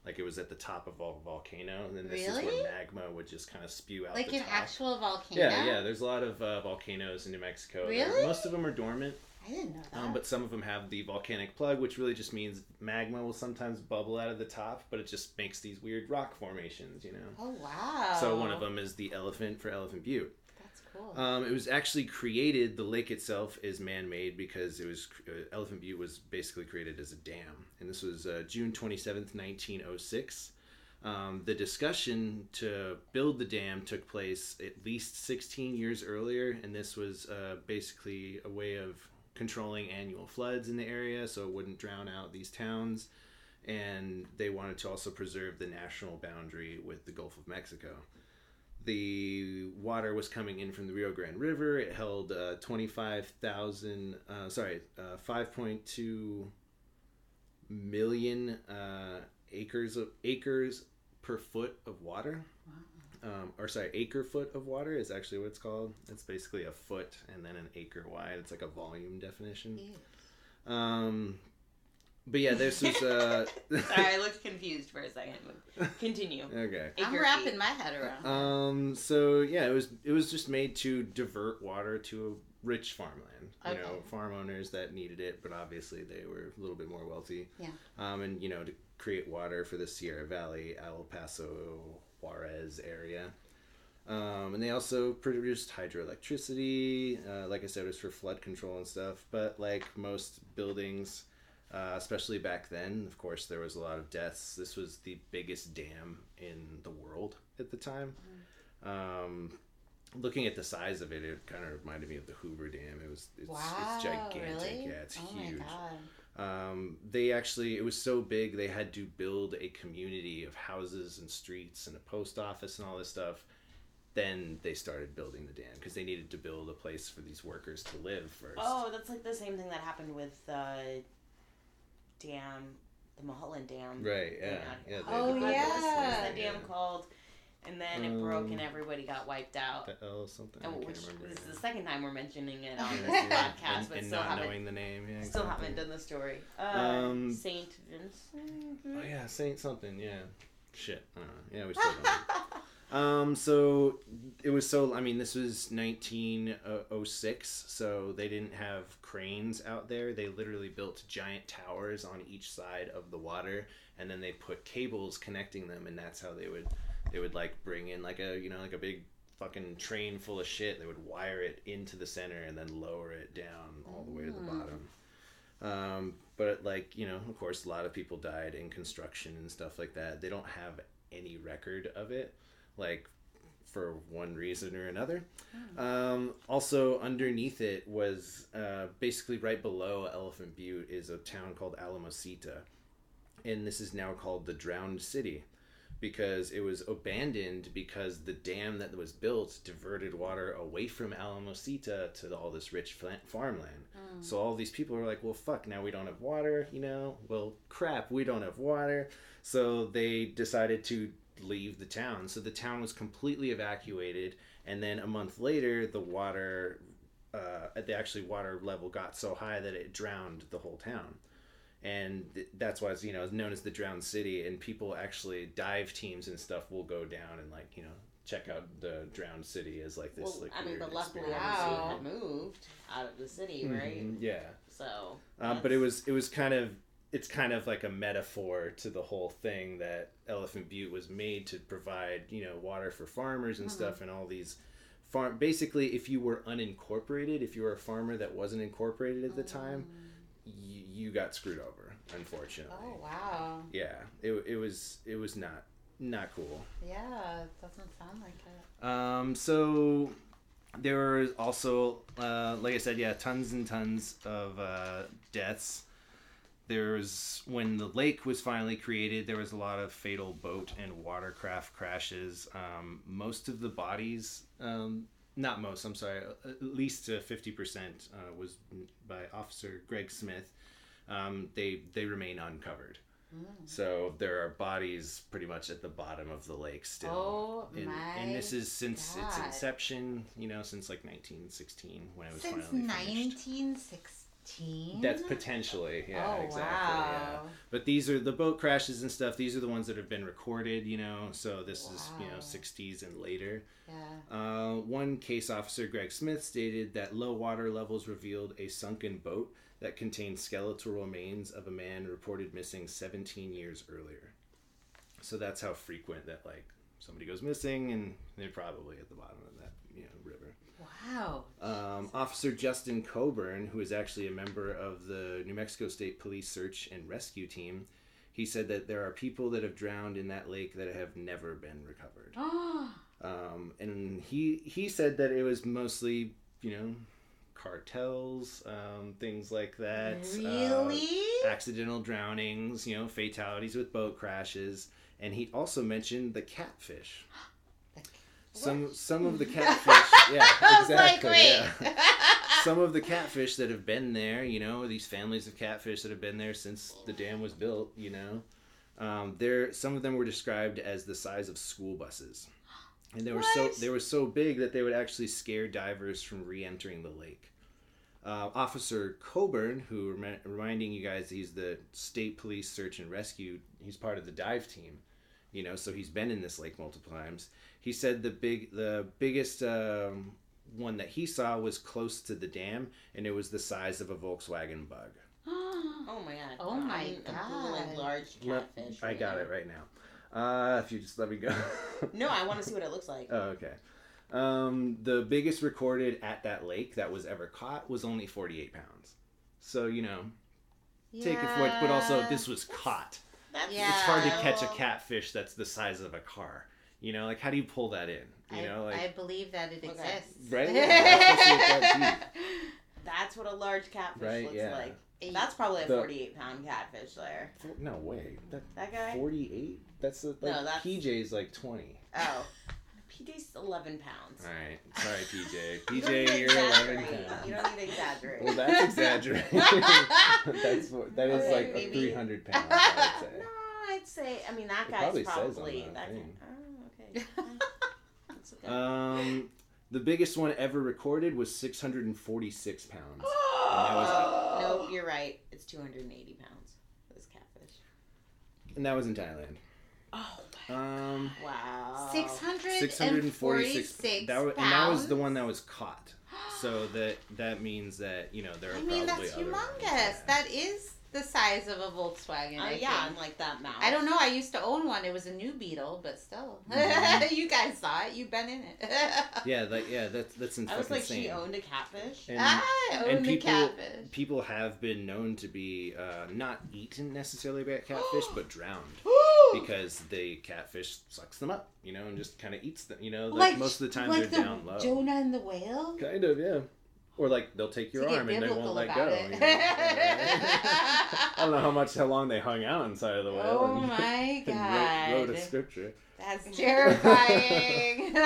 Like it was at the top of a volcano, and then this is where magma would just kind of spew out. like an top. actual volcano? Yeah, yeah. There's a lot of uh, volcanoes in New Mexico. Really? Most of them are dormant, I didn't know that. um, but some of them have the volcanic plug, which really just means magma will sometimes bubble out of the top, but it just makes these weird rock formations, you know. oh, wow. So one of them is the elephant for Elephant Butte. That's cool. Um, it was actually created. The lake itself is man-made because it was uh, Elephant Butte was basically created as a dam, and this was uh, June twenty seventh, nineteen oh six. Um, the discussion to build the dam took place at least 16 years earlier, and this was uh, basically a way of controlling annual floods in the area so it wouldn't drown out these towns. And they wanted to also preserve the national boundary with the Gulf of Mexico the water was coming in from the Rio Grande River. It held uh, 25,000, uh, sorry, uh, 5.2 million uh, acres of acres per foot of water. Um, or sorry, acre foot of water is actually what it's called. It's basically a foot and then an acre wide. It's like a volume definition. Um, but yeah, this was. Uh, [laughs] Sorry, I looked confused for a second. Continue. okay. I'm wrapping feet. my head around. Um. So yeah, it was it was just made to divert water to a rich farmland. You know, farm owners that needed it, but obviously they were a little bit more wealthy. Yeah. Um, and you know to create water for the Sierra Valley, El Paso, Juarez area. Um, and they also produced hydroelectricity. Uh, like I said, it was for flood control and stuff. But like most buildings, uh, especially back then, of course, there was a lot of deaths. This was the biggest dam in the world at the time. Um, looking at the size of it, it kind of reminded me of the Hoover Dam. It was it's, wow, it's gigantic. really? Yeah, it's oh huge. My god. Um, they actually, it was so big, they had to build a community of houses and streets and a post office and all this stuff. Then they started building the dam because they needed to build a place for these workers to live first. Oh, that's like the same thing that happened with the dam, the Mulholland Dam. right, yeah. Yeah. yeah Oh, they- What was- yeah. What was the dam called? And then it broke and Um, everybody got wiped out. The L something. And which this is the second time we're mentioning it on [laughs] this Yeah, podcast, and, but and still not knowing the name. Yeah, still exactly. haven't done the story. Uh, Um, Saint Vincent. Oh yeah, Saint something. Yeah, shit. I don't know. Yeah, we still don't. [laughs] Um, so it was so. I mean, this was 1906, so they didn't have cranes out there. They literally built giant towers on each side of the water, and then they put cables connecting them, and that's how they would they would like bring in like a you know like a big fucking train full of shit. They would wire it into the center and then lower it down all the way to the bottom. Um, but like you know, of course, a lot of people died in construction and stuff like that. They don't have any record of it, like for one reason or another. Um, also, underneath it was uh, basically right below Elephant Butte is a town called Alamosita, and this is now called the Drowned City because it was abandoned because the dam that was built diverted water away from Alamosita to all this rich farmland. So all these people were like, "Well, fuck! Now we don't have water." You know, well, crap, we don't have water. So they decided to leave the town. So the town was completely evacuated, and then a month later, the water, uh, the actually water level got so high that it drowned the whole town and th- that's why it's you know known as the drowned city and people actually dive teams and stuff will go down and like you know check out the drowned city as like this Well, like I mean, but luckily experience. everyone Wow. had moved out of the city, right? Mhm, yeah So. um, but it was it was kind of it's kind of like a metaphor to the whole thing that Elephant Butte was made to provide you know water for farmers and stuff and all these farm basically if you were unincorporated if you were a farmer that wasn't incorporated at the time you, you got screwed over unfortunately Oh wow. yeah it, it was it was not not cool Yeah, it doesn't sound like it. um so there were also uh like i said yeah tons and tons of uh deaths there was when the lake was finally created there was a lot of fatal boat and watercraft crashes um, most of the bodies um, not most i'm sorry. At least uh, 50% uh, was by officer greg smith. Um, they they remain uncovered. So there are bodies pretty much at the bottom of the lake still. Oh and, my and this is since its inception you know since like 1916 when it was Since finally finished. 1916. That's potentially yeah oh exactly yeah. but these are the boat crashes and stuff these are the ones that have been recorded you know so this is you know 60s and later. Yeah. uh, one case officer greg smith stated that low water levels revealed a sunken boat that contained skeletal remains of a man reported missing 17 years earlier. So that's how frequent that like somebody goes missing and they're probably at the bottom of that you know river Wow. um, Officer Justin Coburn, who is actually a member of the New Mexico State Police Search and Rescue Team, he said that there are people that have drowned in that lake that have never been recovered. [gasps] Um, and he he said that it was mostly, you know, cartels, um, things like that. uh, really? accidental drownings, you know, fatalities with boat crashes, and he also mentioned the catfish. [gasps] Some some of the [laughs] catfish, yeah, like, exactly. wait. yeah. [laughs] Some of the catfish that have been there, you know, these families of catfish that have been there since the dam was built, you know, um, there some of them were described as the size of school buses. and they were so they were so big that they would actually scare divers from re-entering the lake. Uh, Officer Coburn, who remi- reminding you guys, he's the state police search and rescue. He's part of the dive team, you know, so he's been in this lake multiple times. He said the big the biggest um, one that he saw was close to the dam, and it was the size of a Volkswagen Bug. [gasps] Oh my god. Oh my I'm- I'm Googling God. large Let- catfish. I got it right now. Uh, if you just let me go. No, I want to see [laughs] what it looks like. Oh, okay. Um, the biggest recorded at that lake that was ever caught was only 48 pounds. So, you know, take it for it, but also this was caught. That's Yeah. It's hard to catch a catfish that's the size of a car. You know, like how do you pull that in? You I, know, like I believe that it Okay. exists. Right? [laughs] Yeah, that [laughs] That's what a large catfish Right, looks yeah. like. That's probably a The- 48 pound catfish there. no way. That That guy? 48? That's the like No, that's- PJ's like 20. Oh. [laughs] PJ's 11 pounds. All right. Sorry, PJ. You don't need PJ, you're 11 pounds. You don't need to exaggerate. Well, that's exaggerating. that's what, that is Okay, like maybe. a 300 pounds, I would say. No, I'd say. I mean, that It guy's probably says on probably. that that thing. guy- okay. [laughs] That's okay. [laughs] Um, the biggest one ever recorded was 646 pounds. that was- Oh, [gasps] [gasps] nope, you're right. It's 280 pounds. This catfish. And that was in Thailand. Oh, Um, wow. 646 646 that was, and that was the one that was caught. [gasps] So that that means that you know there are I mean, probably that's other ones, humongous. yeah. That is the size of a Volkswagen. Oh, I yeah, think. and like that mouth. I don't know. I used to own one. It was a new Beetle, but still. [laughs] Mhm. you guys saw it. You've been in it. [laughs] yeah, like yeah, that's that's in I was fucking like, she owned a catfish. And- I own and the people catfish. people have been known to be uh, not eaten necessarily by catfish, [gasps] but drowned [gasps] because the catfish sucks them up, you know, and just kind of eats them. You know, like, most of the time like they're the down low. Jonah and the whale. Kind of, yeah. Or like they'll take your arm and they won't let go. you know? [laughs] I don't know how much how long they hung out inside of the whale. Oh [laughs] and, my and wrote, wrote a scripture. That's terrifying. [laughs]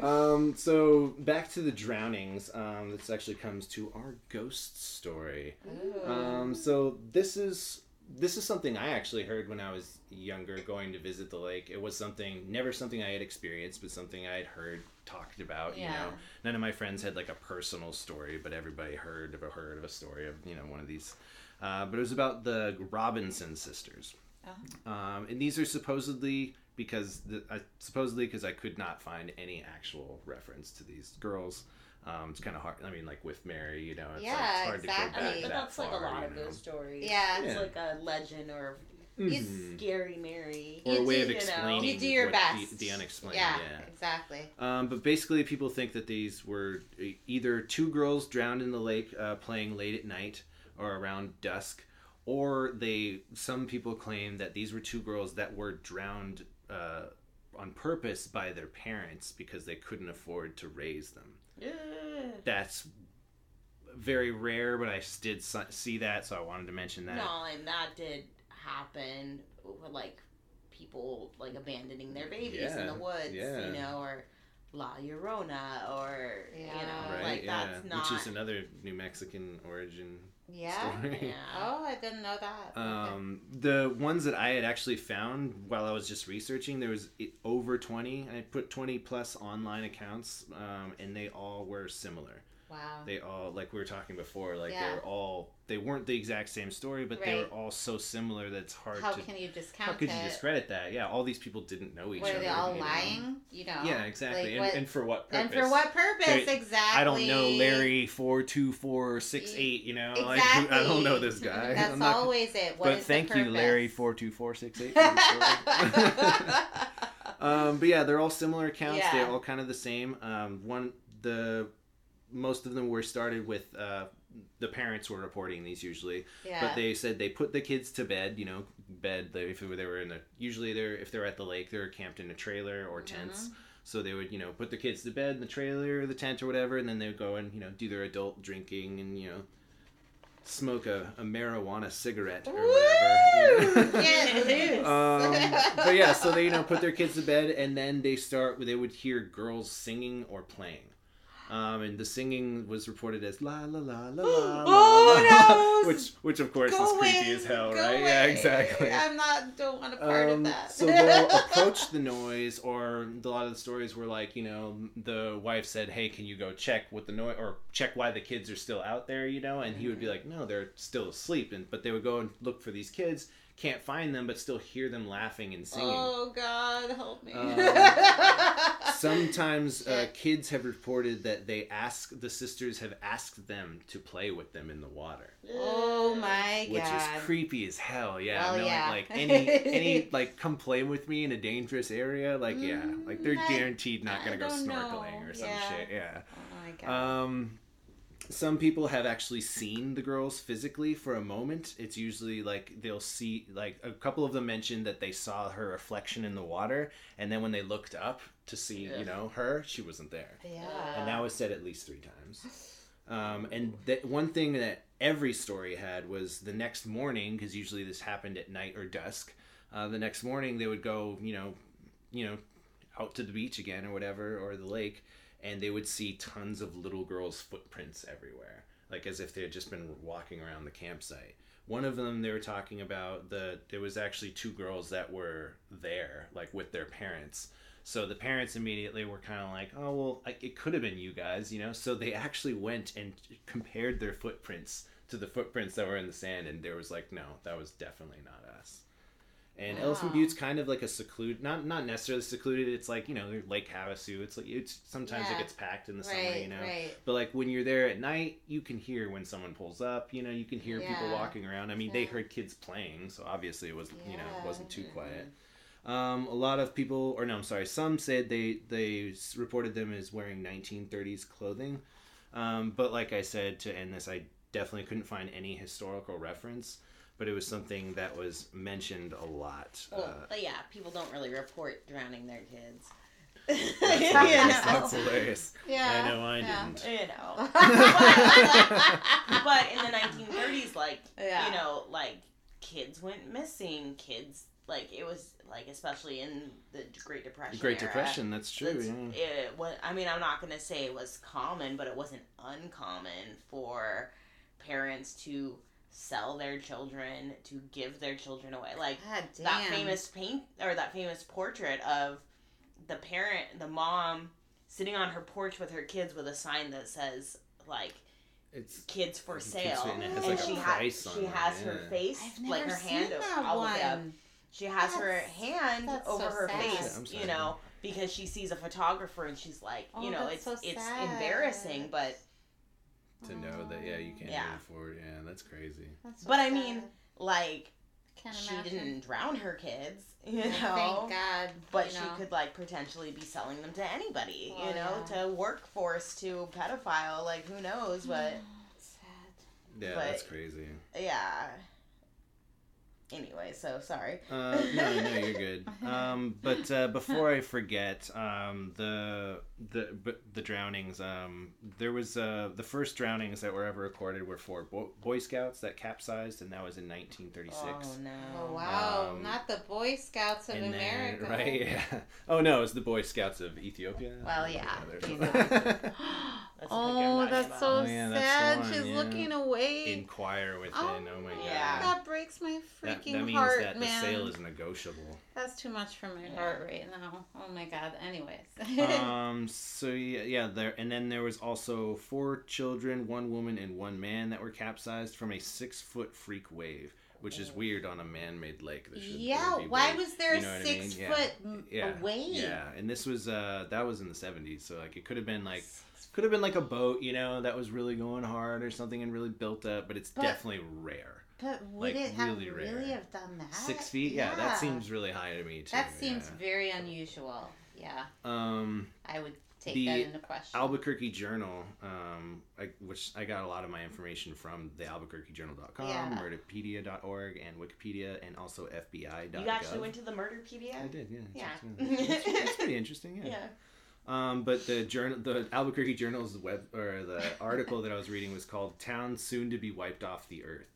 Um, so back to the drownings. Um, this actually comes to our ghost story. Ooh. Um, so this is this is something I actually heard when I was younger, going to visit the lake. It was something never something I had experienced, but something I had heard talked about. You Yeah. know, none of my friends had like a personal story, but everybody heard of a heard of a story of you know one of these. Uh, but it was about the Robinson sisters, Oh. um, and these are supposedly because the, uh, supposedly because I could not find any actual reference to these girls. Um, it's kind of hard. I mean, like with Mary, you know, it's, like, it's hard to go back but that that's like a lot of know? ghost stories. Yeah. It's Yeah. like a legend or It's- Mhm. scary Mary. or a way do- of you know, explaining you do your best. The, the unexplained. yeah, Yeah. exactly. Um, but basically, people think that these were either two girls drowned in the lake uh, playing late at night or around dusk, or they. Some people claim that these were two girls that were drowned uh, on purpose by their parents because they couldn't afford to raise them. Yeah. That's very rare, but I did see that, so I wanted to mention that. No, and that did happen with like people like abandoning their babies in the woods, yeah. you know, or La Llorona, or you know, Right, like yeah, that's not. which is another New Mexican origin Yeah. story. yeah. Oh, I didn't know that. Okay. Um, the ones that I had actually found while I was just researching, there was over 20. I put 20 plus online accounts, um, and they all were similar. Wow. They all, like we were talking before, like they Yeah. were all, they weren't the exact same story, but they were all so similar that it's hard How to. can you discount how could you discredit that? Yeah, all these people didn't know each Were other. Were they all you know? lying? You know. Yeah, exactly. Like and, what- and for what purpose? And for what purpose? They- exactly. I don't know [laughs] Larry four two four six eight. You know, like Exactly. I don't know this guy. That's not- always it. What but is thank the you, Larry four two four six eight. um, but yeah, they're all similar accounts. Yeah. They're all kind of the same. Um, one the most of them were started with uh, the parents were reporting these usually, yeah. but they said they put the kids to bed. You know, bed. They, if they were in a usually they're if they're at the lake, they're camped in a trailer or tents. So they would, you know, put the kids to bed in the trailer or the tent or whatever, and then they would go and, you know, do their adult drinking and, you know, smoke a, a marijuana cigarette or whatever. you know? [laughs] Um, but yeah, so they, you know, put their kids to bed, and then they start, they would hear girls singing or playing. Um, and the singing was reported as la la la la [gasps] la. Oh, la, no, [laughs] which which of course Go is away, creepy as hell, go right? [laughs] Yeah, exactly. I'm not. Don't want a part Um, of that. so they'll [laughs] approach the noise, or a lot of the stories were like, you know, the wife said, "Hey, can you go check what the noise, or check why the kids are still out there?" You know, and he would be like, "No, they're still asleep." And but they would go and look for these kids, can't find them, but still hear them laughing and singing. Oh God, help me. Um, [laughs] Sometimes uh, kids have reported that they ask the sisters have asked them to play with them in the water, oh my which God. is creepy as hell. Yeah, Well, knowing, yeah. like any any [laughs] like come play with me in a dangerous area. Like yeah, like they're Mm, I- guaranteed not gonna go snorkeling know. or some Yeah. shit. Yeah. Oh my God. Um, some people have actually seen the girls physically for a moment. It's usually like they'll see, like a couple of them mentioned that they saw her reflection in the water, and then when they looked up to see, you know, her, she wasn't there. yeah. And that was said at least three times. [sighs] Um, and that one thing that every story had was the next morning, because usually this happened at night or dusk. Uh, the next morning they would go, you know, you know, out to the beach again or whatever, or the lake, and they would see tons of little girls' footprints everywhere, like as if they had just been walking around the campsite. One of them they were talking about the there was actually two girls that were there, like with their parents. So the parents immediately were kind of like, "Oh well, like, it could have been you guys," you know. So they actually went and compared their footprints to the footprints that were in the sand, and there was like, "No, that was definitely not us." And Wow. Butte's kind of like a secluded, not not necessarily secluded. It's like you know Lake Havasu. It's like it's sometimes it gets packed in the summer, you know. right. But like when you're there at night, you can hear when someone pulls up. You know, you can hear people walking around. I mean, they heard kids playing, so obviously it was you know it wasn't too quiet. Um, a lot of people, or no, I'm sorry, some said they they reported them as wearing 1930s clothing. Um, but like I said to end this, I definitely couldn't find any historical reference. But it was something that was mentioned a lot. Well, uh, but yeah, people don't really report drowning their kids. [laughs] that's, You hilarious. That's hilarious. Yeah. I know I yeah. didn't. You know. [laughs] but in the 1930s, like Yeah. you know, like kids went missing. Kids like it was like especially in the Great Depression. Great era, Depression, that's true. it's- yeah. It was. I mean, I'm not gonna say it was common, but it wasn't uncommon for parents to sell their children to give their children away. Like God damn. that famous paint or that famous portrait of the parent, the mom sitting on her porch with her kids with a sign that says like It's kids for sale for- and it and like, a she price has she it, has yeah. her face I've never like her seen hand that I'll look up. she has her hand over so her sad. face I'm you know because she sees a photographer and she's like Oh, you know it's so it's embarrassing but to know that yeah you can't Yeah. move forward. Yeah, that's crazy. That's so but I mean like Can't she imagine. didn't drown her kids [laughs] you know. Thank God. but she know. could like potentially be selling them to anybody Well, you know yeah. to workforce to pedophile like who knows [sighs] but Sad. Yeah, But- that's crazy. yeah anyway so sorry Uh, no, no, you're good. [laughs] Um, but uh, before I forget, um, the the but the drownings. Um, there was uh, the first drownings that were ever recorded were for Bo- Boy Scouts that capsized, and that was in 1936. oh no Oh wow! Um, Not the Boy Scouts of And then, America. right? [laughs] Yeah. Oh no, it's the Boy Scouts of Ethiopia. Well, yeah. there's- [gasps] That's the picture I'm oh, that's so Oh, yeah, that's sad. one, She's yeah. looking away. Inquire within. Oh, Oh, my god. Yeah. That breaks my That, freaking that means heart, that man. the sale is negotiable. That's too much for my Yeah. heart right now. Oh my god. Anyways. um so yeah, yeah there and then there was also four children one woman and one man that were capsized from a six foot freak wave which is weird on a man-made lake There should- yeah. Why wave- was there you know a what I mean? six Yeah. foot m- yeah away? yeah and this was uh that was in the 70s so like it could have been like could have been like a boat you know that was really going hard or something and really built up but it's But- definitely rare But would Like, it have really really, rare. have done that? six feet yeah, that seems really high to me too That seems yeah. very unusual. Yeah, um I would take The that into question. Albuquerque Journal, um, I, which I got a lot of my information from the albuquerquejournal.com, Yeah. murderpedia.org, and Wikipedia, and also FBI.gov. you actually went to the Murderpedia I did, yeah. It's, Yeah. it's, it's, it's pretty [laughs] interesting, yeah. yeah Um, but the journal, the Albuquerque Journal's web or the article that I was reading was called "Town Soon to Be Wiped Off the Earth,"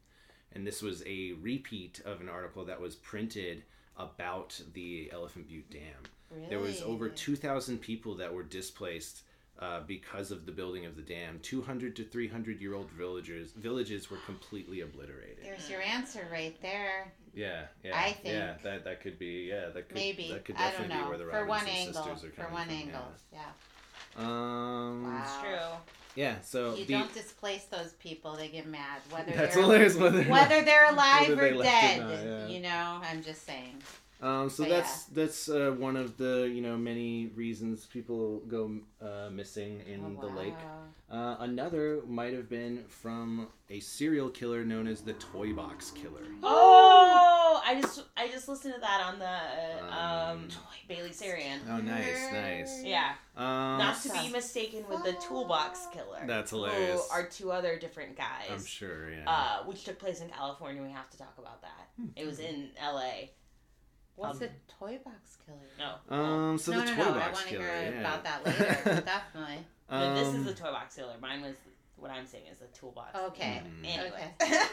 and this was a repeat of an article that was printed about the Elephant Butte Dam. Really? There was over 2,000 people that were displaced uh, because of the building of the dam, 200 to 300 year old villagers villages were completely obliterated. There's your answer right there. Yeah, yeah, I think- yeah. That that could be yeah. That could Maybe. that could I don't definitely know. be where the For one Robinson angle. sisters are For coming one from, angle. Yeah. Yeah. Um. Wow. It's true. Yeah. So You the, don't displace those people, they get mad. Whether that's they're hilarious. Whether whether they're [laughs] alive Whether or left dead. or not, yeah. You know, I'm just saying. Um, so But that's that's uh, one of the you know many reasons people go uh, missing in Oh, the lake. Uh, another might have been from a serial killer known as the Toy Box Killer. [gasps] Oh, I just I just listened to that on the uh, um, Um, Bailey Sarian. Oh, nice, nice. Yeah, Um, not to be mistaken with the Toolbox Killer. That's hilarious. Who hilarious. are two other different guys. I'm sure. Yeah. Uh, which took place in California. We have to talk about that. Hmm. It was in L.A. What's Um, a toy box killer? No, um, so no, the no, Toy no. I Box want to Killer. hear yeah. about that later. [laughs] Definitely. no, this is Um, the toy box killer. Mine was what I'm saying is the toolbox. Okay. Mhm. Anyway. [laughs]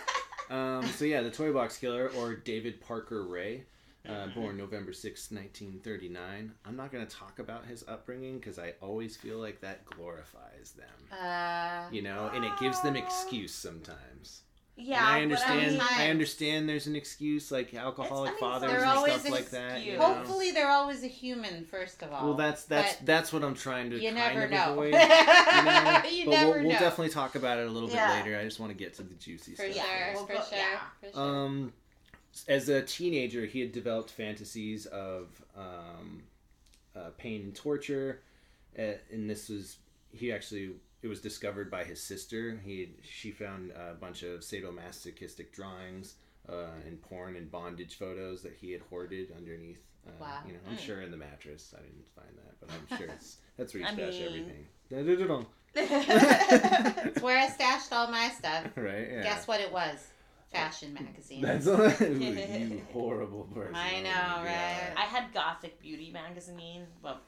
Um, so yeah, the Toy Box Killer or David Parker Ray, uh, Mhm. born November 6, 1939. I'm not going to talk about his upbringing because I always feel like that glorifies them. Uh, You know, and it gives them excuse sometimes. Yeah, and I understand. I I, understand. There's an excuse like alcoholic I mean, fathers They're and always stuff like that. You know? hopefully, they're always a human. First of all. Well, that's that's But that's what I'm trying to you kind never of know. avoid. you [laughs] You know, but never we'll, we'll definitely talk about it a little bit Yeah. later. I just want to get to the juicy For stuff. sure. Yeah, we'll for go- sure. yeah. For sure. Um, as a teenager, he had developed fantasies of um, uh, pain and torture, uh, and this was he actually it was discovered by his sister. He she found a bunch of sadomasochistic drawings uh, and porn and bondage photos that he had hoarded underneath. Uh, Wow. You know, I'm Mm. sure in the mattress. I didn't find that, but I'm sure it's [laughs] that's where you I stash mean- everything. [laughs] It's where I stashed all my stuff. [laughs] right? Yeah. Guess what it was? Fashion magazine. That's you horrible person. I Oh know, my right? God. I had Gothic Beauty magazine, but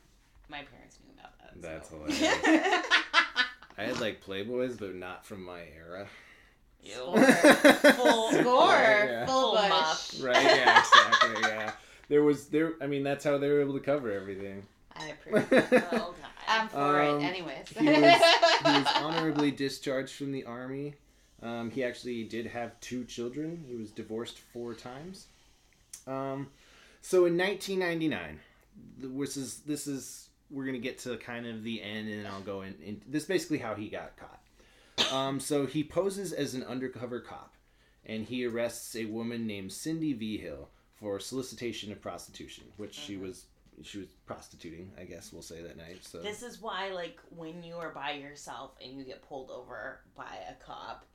my parents knew about that. That's so. hilarious. I had like Playboys, but not from my era. Ew. [laughs] Full [laughs] score. Yeah. Full Full bush. Right? Yeah, exactly. Yeah. There was there. I mean, that's how they were able to cover everything. I approve. Oh god. I'm for Um, it, anyways. He was, he [laughs] was honorably discharged from the army. Um, he actually did have two children. He was divorced four times. Um, so in 1999, this is this is we're gonna get to kind of the end, and I'll go in. in this is basically how he got caught. Um, so he poses as an undercover cop, and he arrests a woman named Cindy Vigil for solicitation of prostitution, which she was she was prostituting. I guess we'll say that night. So This is why, like, when you are by yourself and you get pulled over by a cop,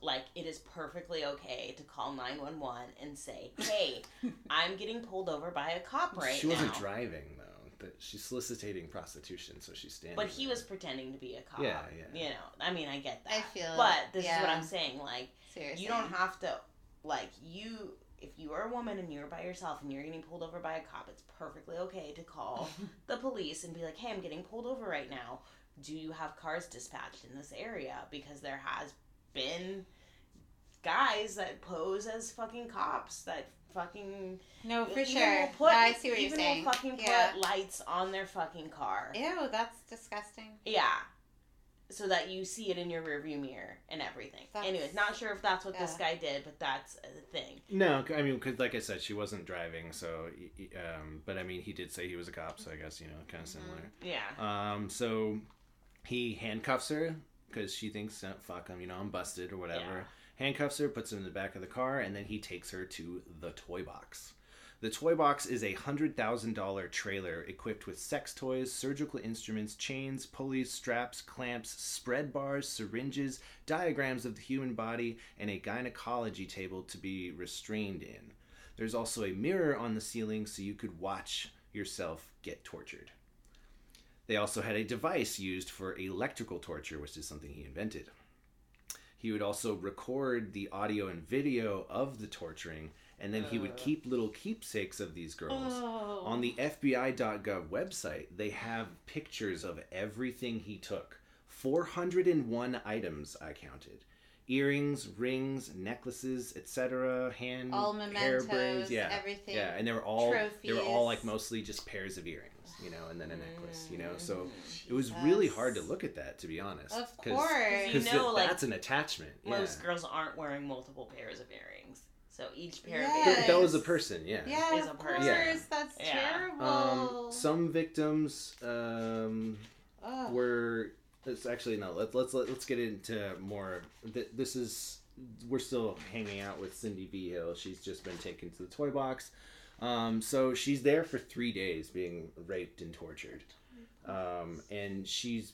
like, it is perfectly okay to call 911 and say, hey, [laughs] I'm getting pulled over by a cop right she wasn't driving though. But she's soliciting prostitution, so she's standing. But he there. was pretending to be a cop. Yeah, yeah. You know, I mean, I get that. I feel- But this is what. I'm saying. Like, Seriously. you don't have to, like, you. If you are a woman and you're by yourself and you're getting pulled over by a cop, it's perfectly okay to call [laughs] the police and be like, "Hey, I'm getting pulled over right now. Do you have cars dispatched in this area?" Because there has been guys that pose as fucking cops that fucking No, for even sure. will put, no, I see what you're saying. will fucking yeah. put lights on their fucking car. Ew, that's disgusting. Yeah. So that you see it in your rearview mirror and everything. That's- Anyways, not sure if that's what this guy did, but that's a thing. No, I mean, because like I said, she wasn't driving. So, y- y- um, but I mean, he did say he was a cop, so I guess you know, kind of similar. Yeah. Um, so he handcuffs her because she thinks, oh, "Fuck him," you know, I'm busted or whatever. Yeah. Handcuffs her, puts her in the back of the car, and then he takes her to the toy box. The toy box is a hundred thousand dollar trailer equipped with sex toys, surgical instruments, chains, pulleys, straps, clamps, spread bars, syringes, diagrams of the human body, and a gynecology table to be restrained in. There's also a mirror on the ceiling so you could watch yourself get tortured. They also had a device used for electrical torture, which is something he invented. He would also record the audio and video of the torturing, and then he would Uh. keep little keepsakes of these girls. Oh. On the FBI.gov website, they have pictures of everything he took. 401 items I counted. earrings, rings, necklaces, etc., hand, All hair mementos, braids, yeah, everything. yeah, and they were all they were all like mostly just pairs of earrings, you know, and then a necklace, you know. So it was really hard to look at that, to be honest. Of 'cause- course. You Because know, like, that's an attachment. Yeah. Most girls aren't wearing multiple pairs of earrings. So each pair Yes. of That, earrings. that was a person, yeah. Yeah, Is a of person. course. Yeah. That's Yeah. terrible. Um, some victims um, Ugh. were. It's actually no. Let's let's let's get into more. This is we're still hanging out with Cindy Vigil. She's just been taken to the toy box. Um, so she's there for three days, being raped and tortured, um, and she's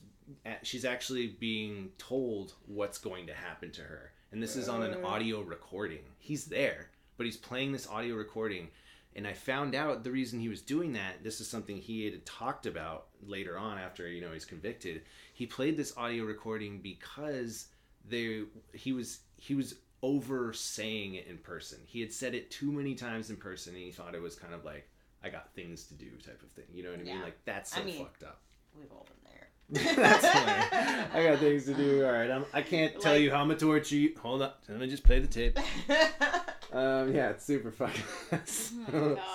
she's actually being told what's going to happen to her. And this is on an audio recording. He's there, but he's playing this audio recording. And I found out the reason he was doing that. This is something he had talked about later on after you know he's convicted. He played this audio recording because they he was he was over saying it in person. He had said it too many times in person, and he thought it was kind of like I got things to do type of thing. You know what I mean? Like that's so I mean- fucked up. We've all been there. [laughs] That's funny. I got things to do. All right, I'm, I can't tell you how I'm gonna torture you. Hold up, let me just play the tape. [laughs] Um, yeah, it's super fucking. [laughs] so,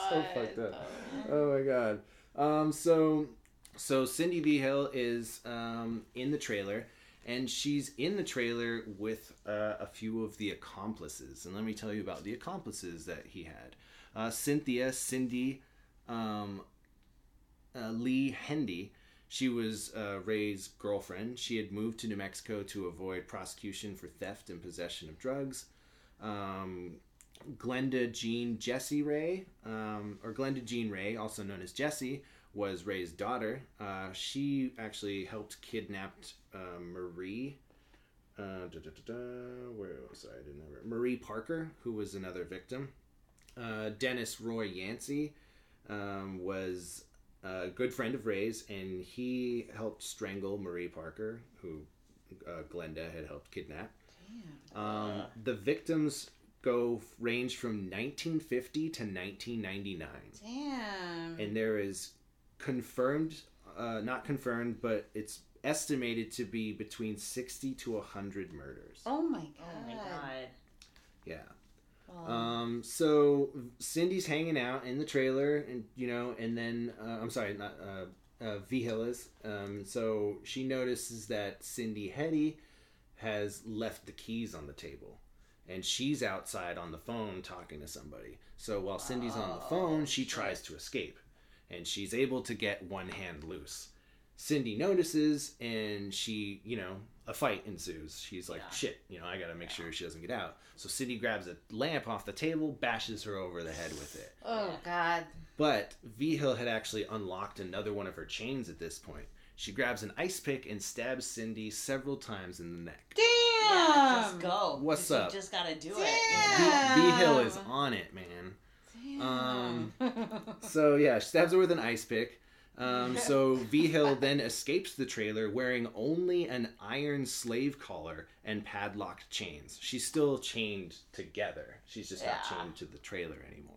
so fucked up. Oh my god. Um, so, so Cindy Vigil is um, in the trailer, and she's in the trailer with uh, a few of the accomplices. And let me tell you about the accomplices that he had. Uh, Cynthia, Cindy, um, uh, Lee Hendy. She was uh, Ray's girlfriend. She had moved to New Mexico to avoid prosecution for theft and possession of drugs. Um, Glenda Jean Jessie Ray, um, or Glenda Jean Ray, also known as Jessie, was Ray's daughter. Uh, she actually helped kidnap uh, Marie. Uh, da, da, da, da, where sorry, I didn't have her. Marie Parker, who was another victim. Uh, Dennis Roy Yancey um, was a good friend of Ray's, and he helped strangle Marie Parker, who uh, Glenda had helped kidnap. Um, the victims go range from 1950 to 1999, Damn. and there is confirmed, uh, not confirmed, but it's estimated to be between 60 to 100 murders. oh my god. Oh my god. Yeah. Well, Um, so Cindy's hanging out in the trailer, and you know, and then uh, I'm sorry, not uh, uh, Vigil is. Um, so she notices that Cindy Hendy has left the keys on the table, and she's outside on the phone talking to somebody. So while Cindy's on the phone, she tries to escape, and she's able to get one hand loose. Cindy notices, and she, you know, a fight ensues. She's like, Yeah. shit, you know, I gotta make sure she doesn't get out. So Cindy grabs a lamp off the table, bashes her over the head with it. oh god. But Vigil had actually unlocked another one of her chains at this point. She grabs an ice pick and stabs Cindy several times in the neck. Damn. Yeah, just go. What's Just- up? You just gotta do Damn. it. V, Vigil is on it, man. Um, [laughs] So yeah, she stabs her with an ice pick. Um, so Vigil then escapes the trailer wearing only an iron slave collar and padlocked chains. She's still chained together. She's just not chained to the trailer anymore.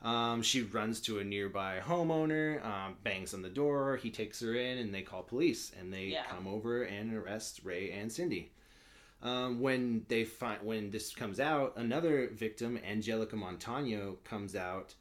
Um, she runs to a nearby homeowner, um, bangs on the door. He takes her in, and they call police. And they Yeah. come over and arrest Ray and Cindy. Um, when they find when this comes out, another victim, Angelica Montano, comes out.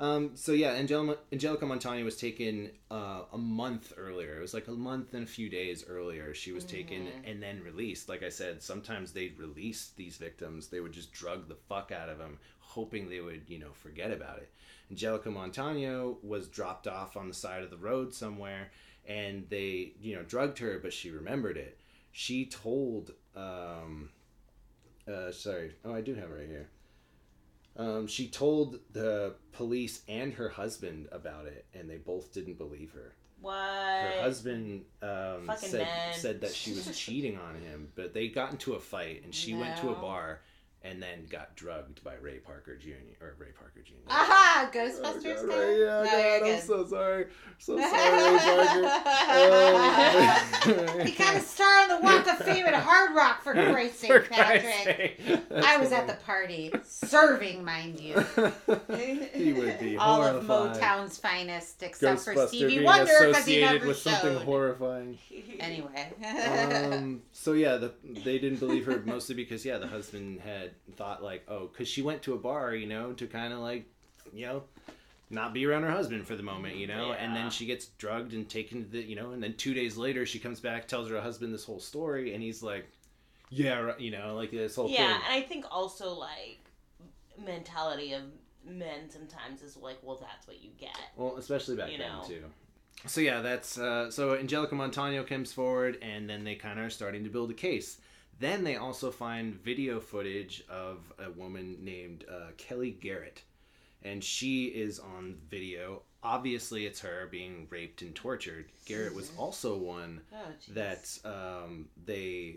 Um, so yeah, Angelica, Angelica Montano was taken uh, a month earlier. It was like a month and a few days earlier. She was taken and then released. Like I said, sometimes they'd release these victims. They would just drug the fuck out of them, hoping they would, you know, forget about it. Angelica Montano was dropped off on the side of the road somewhere, and they, you know, drugged her, but she remembered it. She told, um, uh, sorry, oh, I do have it right here. Um, she told the police and her husband about it, and they both didn't believe her. What? Her husband um, Fucking said men. said that she was [laughs] cheating on him, but they got into a fight, and she went to a No. bar, and and then got drugged by Ray Parker Jr. or Ray Parker Jr. Aha! Oh, Ghostbusters God. Ray, yeah, No, God, you're I'm good. so sorry. So [laughs] sorry, Ray Parker. [laughs] he got a star on the Walk of Fame at Hard Rock for [laughs] Christ's sake, For Christ's Patrick. sake. I was at the party, serving, mind you. he would be All horrified. of Motown's finest, except for Ghostbuster Stevie being Wonder, because he never with something horrifying. Anyway. um, so yeah, the, they didn't believe her mostly because yeah, the husband had thought like, oh, because she went to a bar, you know, to kind of like, you know, not be around her husband for the moment, you know, and then she gets drugged and taken to the, you know, and then two days later she comes back, tells her husband this whole story, and he's like, yeah, you know, like this whole yeah, thing. and I think also like mentality of men sometimes is like, well, that's what you get. Well, especially back You then know. too. So yeah, that's uh, so Angelica Montano comes forward, and then they kind of are starting to build a case. Then they also find video footage of a woman named uh, Kelly Garrett, and she is on video. Obviously, it's her being raped and tortured. Garrett was also one Oh, that um, they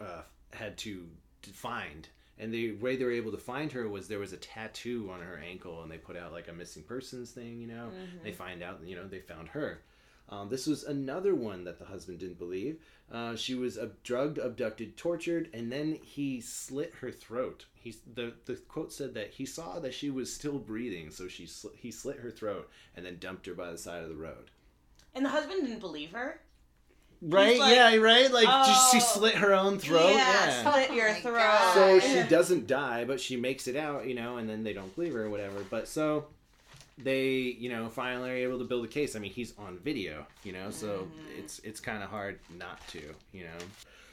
uh, had to, to find. And the way they were able to find her was there was a tattoo on her ankle, and they put out like a missing persons thing, you know. They find out, you know, they found her. Um, this was another one that the husband didn't believe. Uh, she was ab- drugged, abducted, tortured, and then he slit her throat. He the the quote said that he saw that she was still breathing, so she sli- he slit her throat and then dumped her by the side of the road. And the husband didn't believe her. Right? like, yeah, right. Like just she "Oh, slit her own throat. yeah, yeah. slit your Oh throat. God. So she doesn't die, but she makes it out, you know, and then they don't believe her or whatever. But so they, you know, finally are able to build a case. I mean, he's on video, you know, so it's it's kind of hard not to, you know.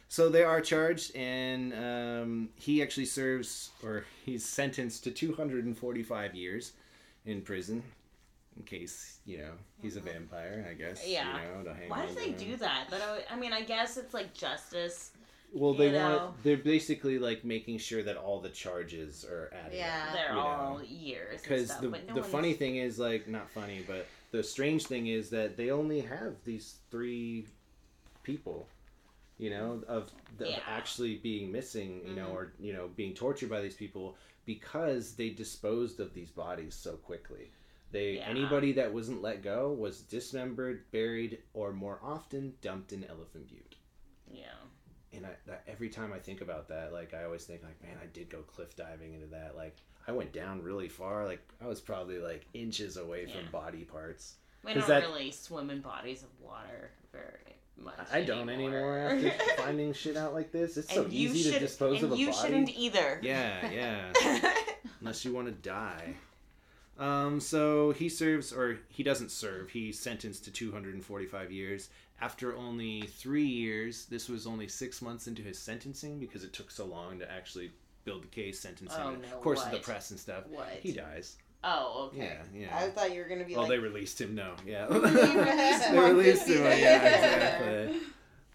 So they are charged, and um, he actually serves, or he's sentenced to 245 years in prison, in case you know he's a vampire. I guess. Yeah. You know, to hang Why do they do that? That I, I mean, I guess it's like justice. Well, they you want they're basically like making sure that all the charges are added. Yeah. up, They're you know? all years. because the, no the one's- funny thing is like not funny but the strange thing is that they only have these three people you know of, the, of actually being missing you know Mhm. or you know being tortured by these people because they disposed of these bodies so quickly they Yeah. anybody that wasn't let go was dismembered buried or more often dumped in elephant butte Yeah. And I, that, every time I think about that, like I always think, like, man, I did go cliff diving into that. Like, I went down really far. Like, I was probably like inches away from body parts. We don't that- really swim in bodies of water very much. I don't anymore after [laughs] finding shit out like this. It's so and you easy to dispose of a body. you shouldn't either. Yeah, yeah. [laughs] Unless you want to die. Um, so he serves, or he doesn't serve. He's sentenced to 245 years. After only three years, this was only six months into his sentencing because it took so long to actually build the case, sentencing, Oh, no, of course, the press and stuff. What? He dies. oh, okay. Yeah, yeah. I thought you were gonna be Oh, like. they released him. No, yeah, [laughs] [laughs] they released him. Yeah, Yeah. [laughs] exactly.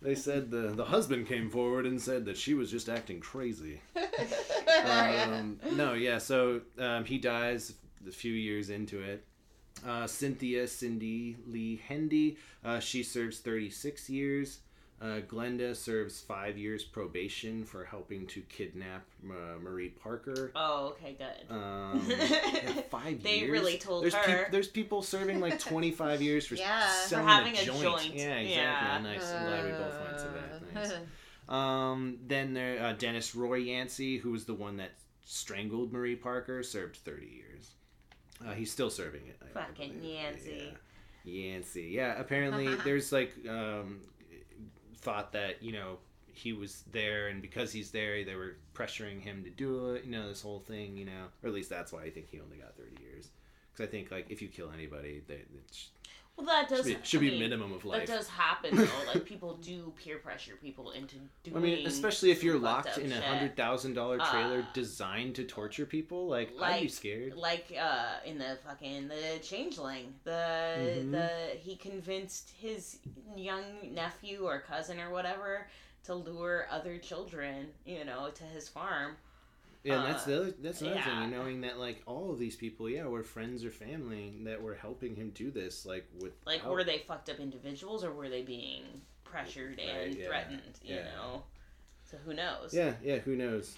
They said the the husband came forward and said that she was just acting crazy. um, no, yeah. So um, he dies a few years into it. Uh, Cynthia Cindy Lee Hendy, uh, she serves 36 years. Uh, Glenda serves five years probation for helping to kidnap uh, Marie Parker. Oh, okay, good. Um, [laughs] yeah, five They years. really told there's her. peop- there's people serving like 25 years for [laughs] Yeah. For selling having a a joint. joint. Yeah, exactly. Yeah. Nice. I'm glad we both went to that. Nice. Um, then there, uh, Dennis Roy Yancey, who was the one that strangled Marie Parker, served 30 years. Uh, he's still serving it. I- Fucking. Yancey. Yeah. Yancey. Yeah, apparently [laughs] there's like um, thought that, you know, he was there and because he's there, they were pressuring him to do it, you know, this whole thing, you know, or at least that's why I think he only got 30 years. Because I think, like, if you kill anybody, they, it sh- Well, that should does. be, should I be mean, minimum of life. That does happen though. Like people do peer pressure people into doing. [laughs] I mean, especially if you're locked in a hundred thousand dollar trailer Uh, designed to torture people, like, I'd be scared. Like uh, in the fucking the changeling, the Mhm. the he convinced his young nephew or cousin or whatever to lure other children, you know, to his farm. Yeah, and that's uh, the other, that's another yeah. thing, knowing that like all of these people, yeah, were friends or family that were helping him do this, like with Like, were they fucked up individuals or were they being pressured and Right, yeah, threatened? You yeah. know, so who knows? Yeah, yeah, who knows?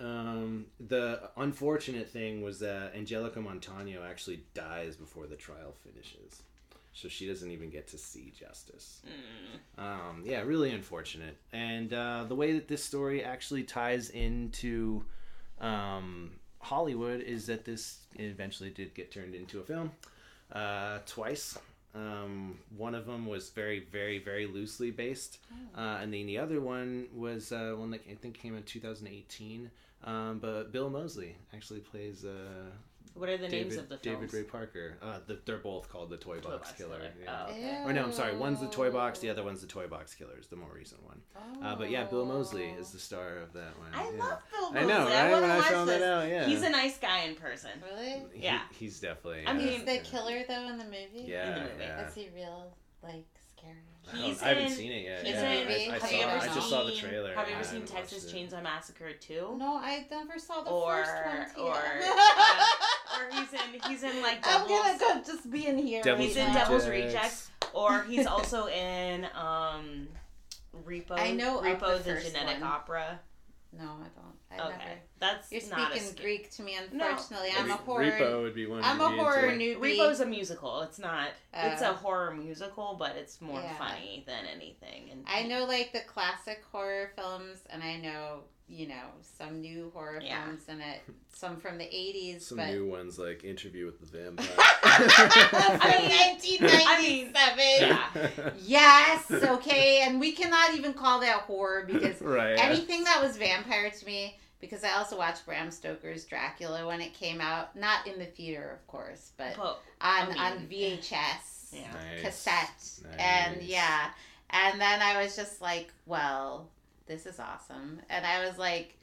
Um, the unfortunate thing was that Angelica Montano actually dies before the trial finishes, so she doesn't even get to see justice. Mm. Um, yeah, really unfortunate. And uh, the way that this story actually ties into um, Hollywood is that this eventually did get turned into a film uh, twice. Um, one of them was very, very, very loosely based, uh, and then the other one was uh, one that I think came in 2018. Um, but Bill Moseley actually plays uh, What are the David, names of the films? David? Ray Parker. Uh, the, they're both called the Toy, Toy Box, Box Killer. Killer. yeah. Oh, okay. Or no, I'm sorry. One's the Toy Box, the other one's the Toy Box Killers, the more recent one. Uh, but yeah, Bill Moseley is the star of that one. I yeah. love Bill I Moseley. know, I want When to I watch found this. that out, yeah. He's a nice guy in person. Really? He- Yeah. he's definitely. I uh, mean- He's the killer though in the movie. Yeah, in the movie. yeah. Is he real like scary? I, He's I haven't in- seen it yet. he's yeah. in- I, I, have saw, you ever I just saw the seen- trailer. Have you ever seen Texas watched it. Chainsaw Massacre 2? No, I never saw the Or first one. or Tia. [laughs] uh, or he's in he's in like I'm gonna go just be in here. Devil's He's right in now. Devil's Rejects. Rejects, or he's [laughs] also in um Repo. I know of Repo, the the, genetic one. opera. No, I don't. I Okay, never. That's You're not a speaking Greek to me, No. unfortunately. I'm a horror. Repo would be one. I'm a horror into. newbie. Repo's a musical. It's not. it's Uh, a horror musical, but it's more Yeah. funny than anything. And I know like the classic horror films, and I know you know some new horror Yeah. films in it. Some from the '80s, Some but new ones like Interview with the Vampire. [laughs] I mean- I mean, 1997. yeah. Yes, okay, and we cannot even call that horror because [laughs] right. anything that was vampire to me because I also watched Bram Stoker's Dracula when it came out, not in the theater, of course, but But, on I on VHS [laughs] yeah. Nice. cassette, and yeah, and then I was just like, well, this is awesome, and I was like,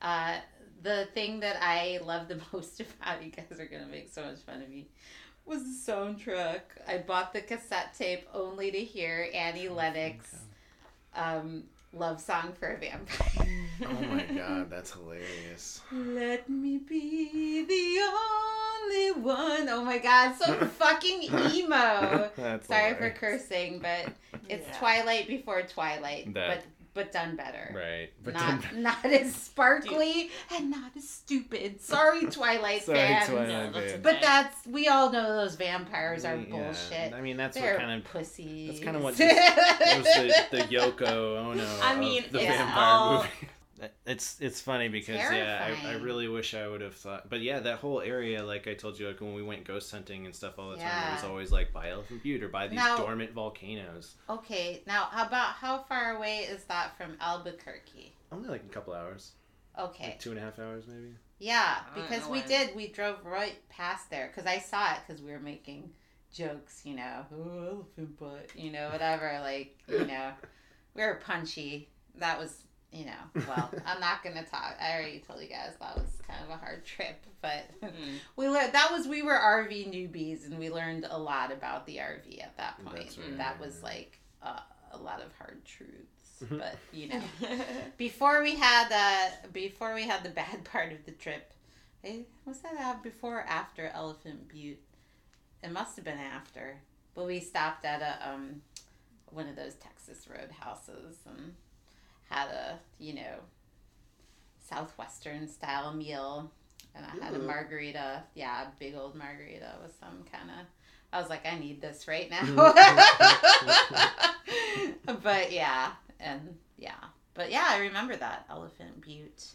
uh, the thing that I love the [laughs] most about you guys are gonna make so much fun of me. Was the soundtrack. I bought the cassette tape only to hear Annie Lennox um, love song for a vampire. Oh my god, that's hilarious. Let me be the only one. Oh my god, so [laughs] fucking emo. That's Sorry for cursing, but it's Yeah. Twilight before Twilight, That- but but done better. Right. But not then, not as [laughs] sparkly and not as stupid. Sorry, [laughs] Twilight Sorry, fans. Twilight No, that's. But that's we all know those vampires are Yeah, bullshit. I mean, that's They're what kind of pussies. that's kind of what [laughs] just, it was the, the Yoko Ono. I of mean, the it's vampire all- movie. It's it's funny because yeah, I, I really wish I would have thought. But yeah, that whole area, like I told you, like when we went ghost hunting and stuff all the time, it was always like by Elephant Butte or by these Now- dormant volcanoes. Okay, now how about how far away is that from Albuquerque? Only like a couple hours, Okay. like two and a half hours maybe. Yeah, because we when. did. We drove right past there because I saw it because we were making jokes, you know, oh, elephant butt, you know, whatever. Like, you know, [laughs] we were punchy. That was, you know, well, I'm not gonna talk. I already told you guys that was kind of a hard trip, but [laughs] Mm. we learned that was we were RV newbies and we learned a lot about the RV at that point. That's And that was like uh, a lot of hard truths, Mhm. but you know before we had uh before we had the [laughs] bad part of the trip eh, was that uh, before or after elephant butte it must have been after but we stopped at a um one of those texas roadhouses and had a you know southwestern style meal and i had a margarita. Yeah a big old margarita with some kind of i was like i need this right now. [laughs] But yeah and yeah. But yeah i remember that elephant butte.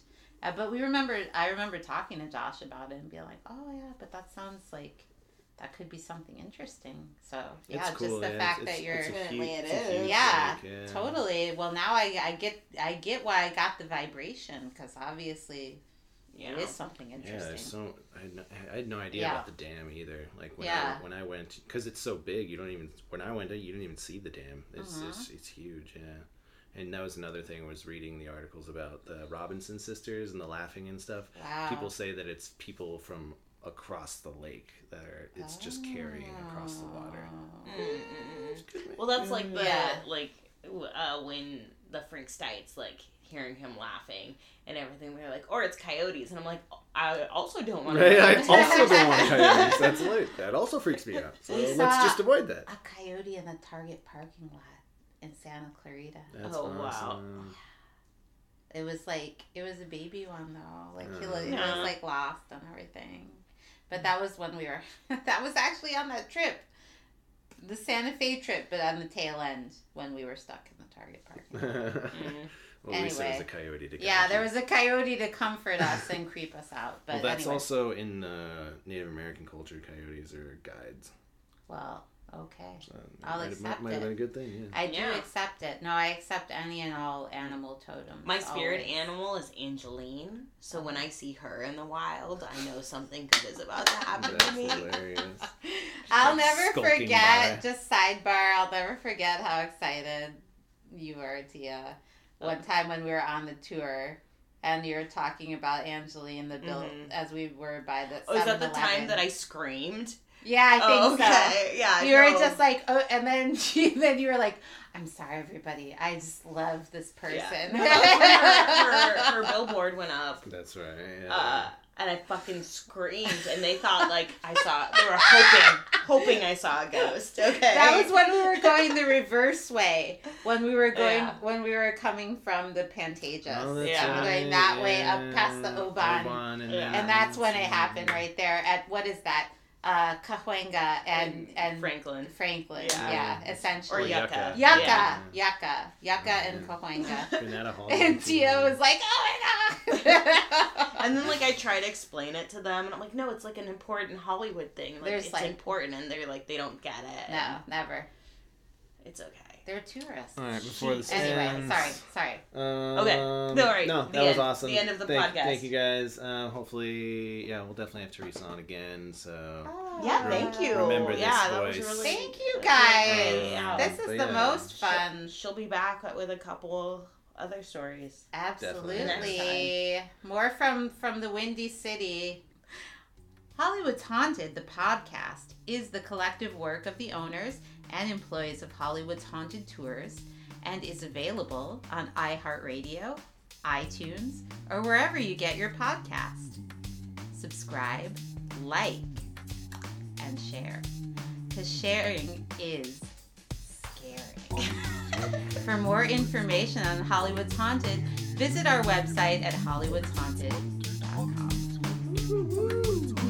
Uh, but we remember i remember talking to josh about it and being like oh yeah but that sounds like that could be something interesting so yeah it's cool. just the yeah, fact it's- that you're it's Definitely it's a is. huge Yeah, lake, yeah. totally well now i i get i get why i got the vibration because obviously yeah. it is something Yeah, interesting there's so I had, no, I had no idea Yeah. about the dam either. Like when Yeah. I when I went because it's so big, you don't even when I went, you didn't even see the dam. It's uh-huh. it's, it's huge, yeah. And that was another thing was reading the articles about the Robinson sisters and the laughing and stuff. wow People say that it's people from across the lake that are it's just carrying across the water. Oh. Mm, mm, mm. Well, that's like the Yeah. like uh, when the Frank Stites like hearing him laughing and everything. They're like, or it's coyotes, and I'm like, I also don't want Right, to. I also don't want [laughs] coyotes. That's late. That also freaks me out. So We let's saw- just avoid that. a coyote in the target parking lot in santa clarita That's Oh, wow. awesome. It was like it was a baby one though. Like he Uh. was, he Yeah. was like lost and everything. But that was when we were. [laughs] that was actually on that trip, the Santa Fe trip, but on the tail end when we were stuck in the Target park. [laughs] well, at least there was a coyote to Yeah, there was a coyote to comfort us and creep us out. But Well, that's anyway. also in uh, Native American culture. Coyotes are guides. well, okay. So I'll might, have- accept might have been a good thing. Yeah. I do Yeah. accept it. No, I accept any and all animal totems. My spirit always. animal is Angeline, so when I see her in the wild, I know something good is about to happen That's to me. hilarious. [laughs] [laughs] I'll never forget. by. Just sidebar. I'll never forget how excited you were, Tia. One time when we were on the tour, and you were talking about Angeline, the bill Mhm. as we were by the. Oh, is that the time that I screamed? Yeah, I think oh, so. Yeah. You were just like, oh, and then [laughs] she, then you were like, "I'm sorry, everybody. I just love this person." Yeah. No, that was [laughs] when her, her, her billboard went up. That's right. Yeah. Uh, and I fucking screamed, and they thought like I saw. They were hoping, hoping I saw a ghost. Okay, That was when we were going the reverse way. When we were going, Yeah. when we were coming from the Pantages. Oh, Yeah. right, Going that way up past the Oban. Oban and, Yeah. and that's when it happened right there at what is that? Uh, Cahuenga and and Franklin Franklin. Yeah. Yeah, or essentially. Yucca. Yucca, Yeah. Yucca, Yucca, and Cahuenga. [laughs] [laughs] And Tia was like, "Oh my god!" [laughs] And then like I try to explain it to them, and I'm like, no, it's like an important Hollywood thing. Like There's, it's like- important, and they're like, they don't get it. no, never. it's okay. They're tourists. All right, before this Anyway, ends, sorry, sorry. Um, Okay. No, right. No, The that was end. awesome. The end of the thank, podcast. Thank you guys. Uh, hopefully, yeah, we'll definitely have Teresa on again. So Yeah, Rem- thank you. remember this yeah, that was voice. really. Thank you guys. great. This is But the yeah. most She'll- fun. She'll be back with a couple other stories. Absolutely. Definitely. More from from the Windy City. Hollywood's Haunted, the podcast, is the collective work of the owners and employees of Hollywood's Haunted Tours and is available on iHeartRadio, iTunes, or wherever you get your podcast. Subscribe, like, and share. Because sharing is scary. [laughs] For more information on Hollywood's Haunted, visit our website at hollywoodshaunted.com.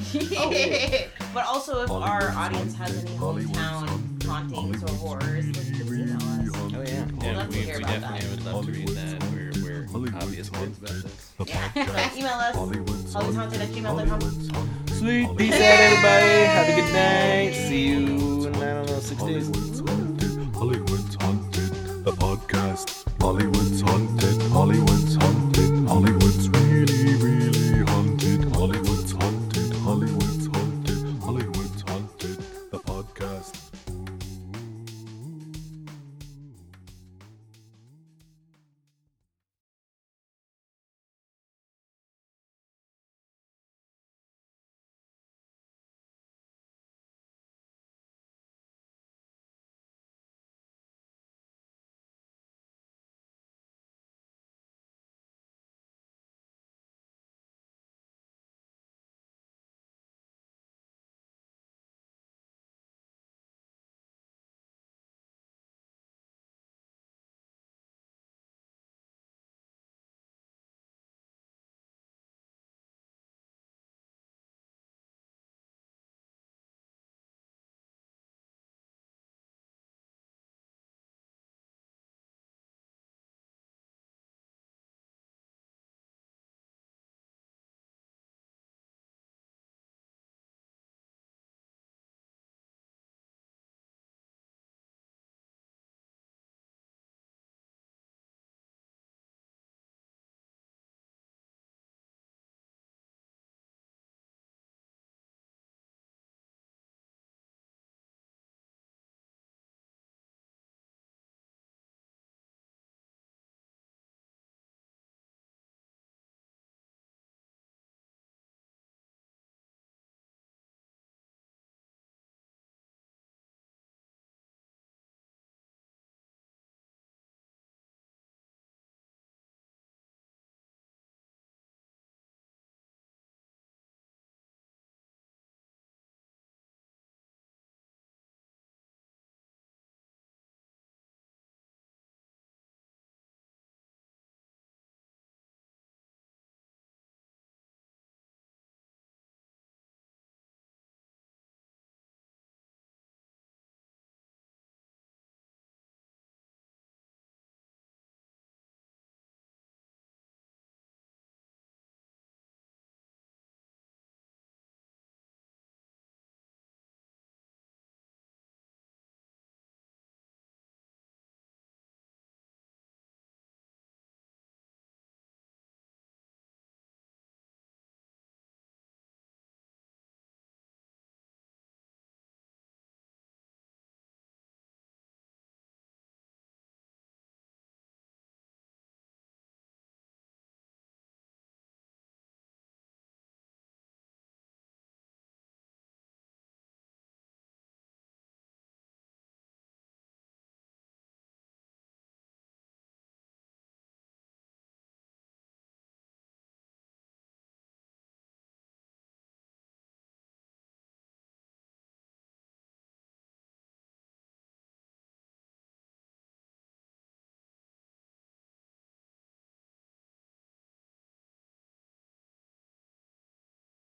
[laughs] But also, if our audience has any hometown hauntings or horrors, like, please email us. Oh yeah, yeah. love to we, hear we about definitely would love to read that. We're, we're obvious kids about this. Yeah. [laughs] email us. Hollywood's Hollywoodhaunted at gmail.com. Sweet. Peace out, everybody. Have a good night. See you in I don't know six days. Hollywood's haunted, the podcast. Hollywood's haunted, Hollywood's haunted, Hollywood's real.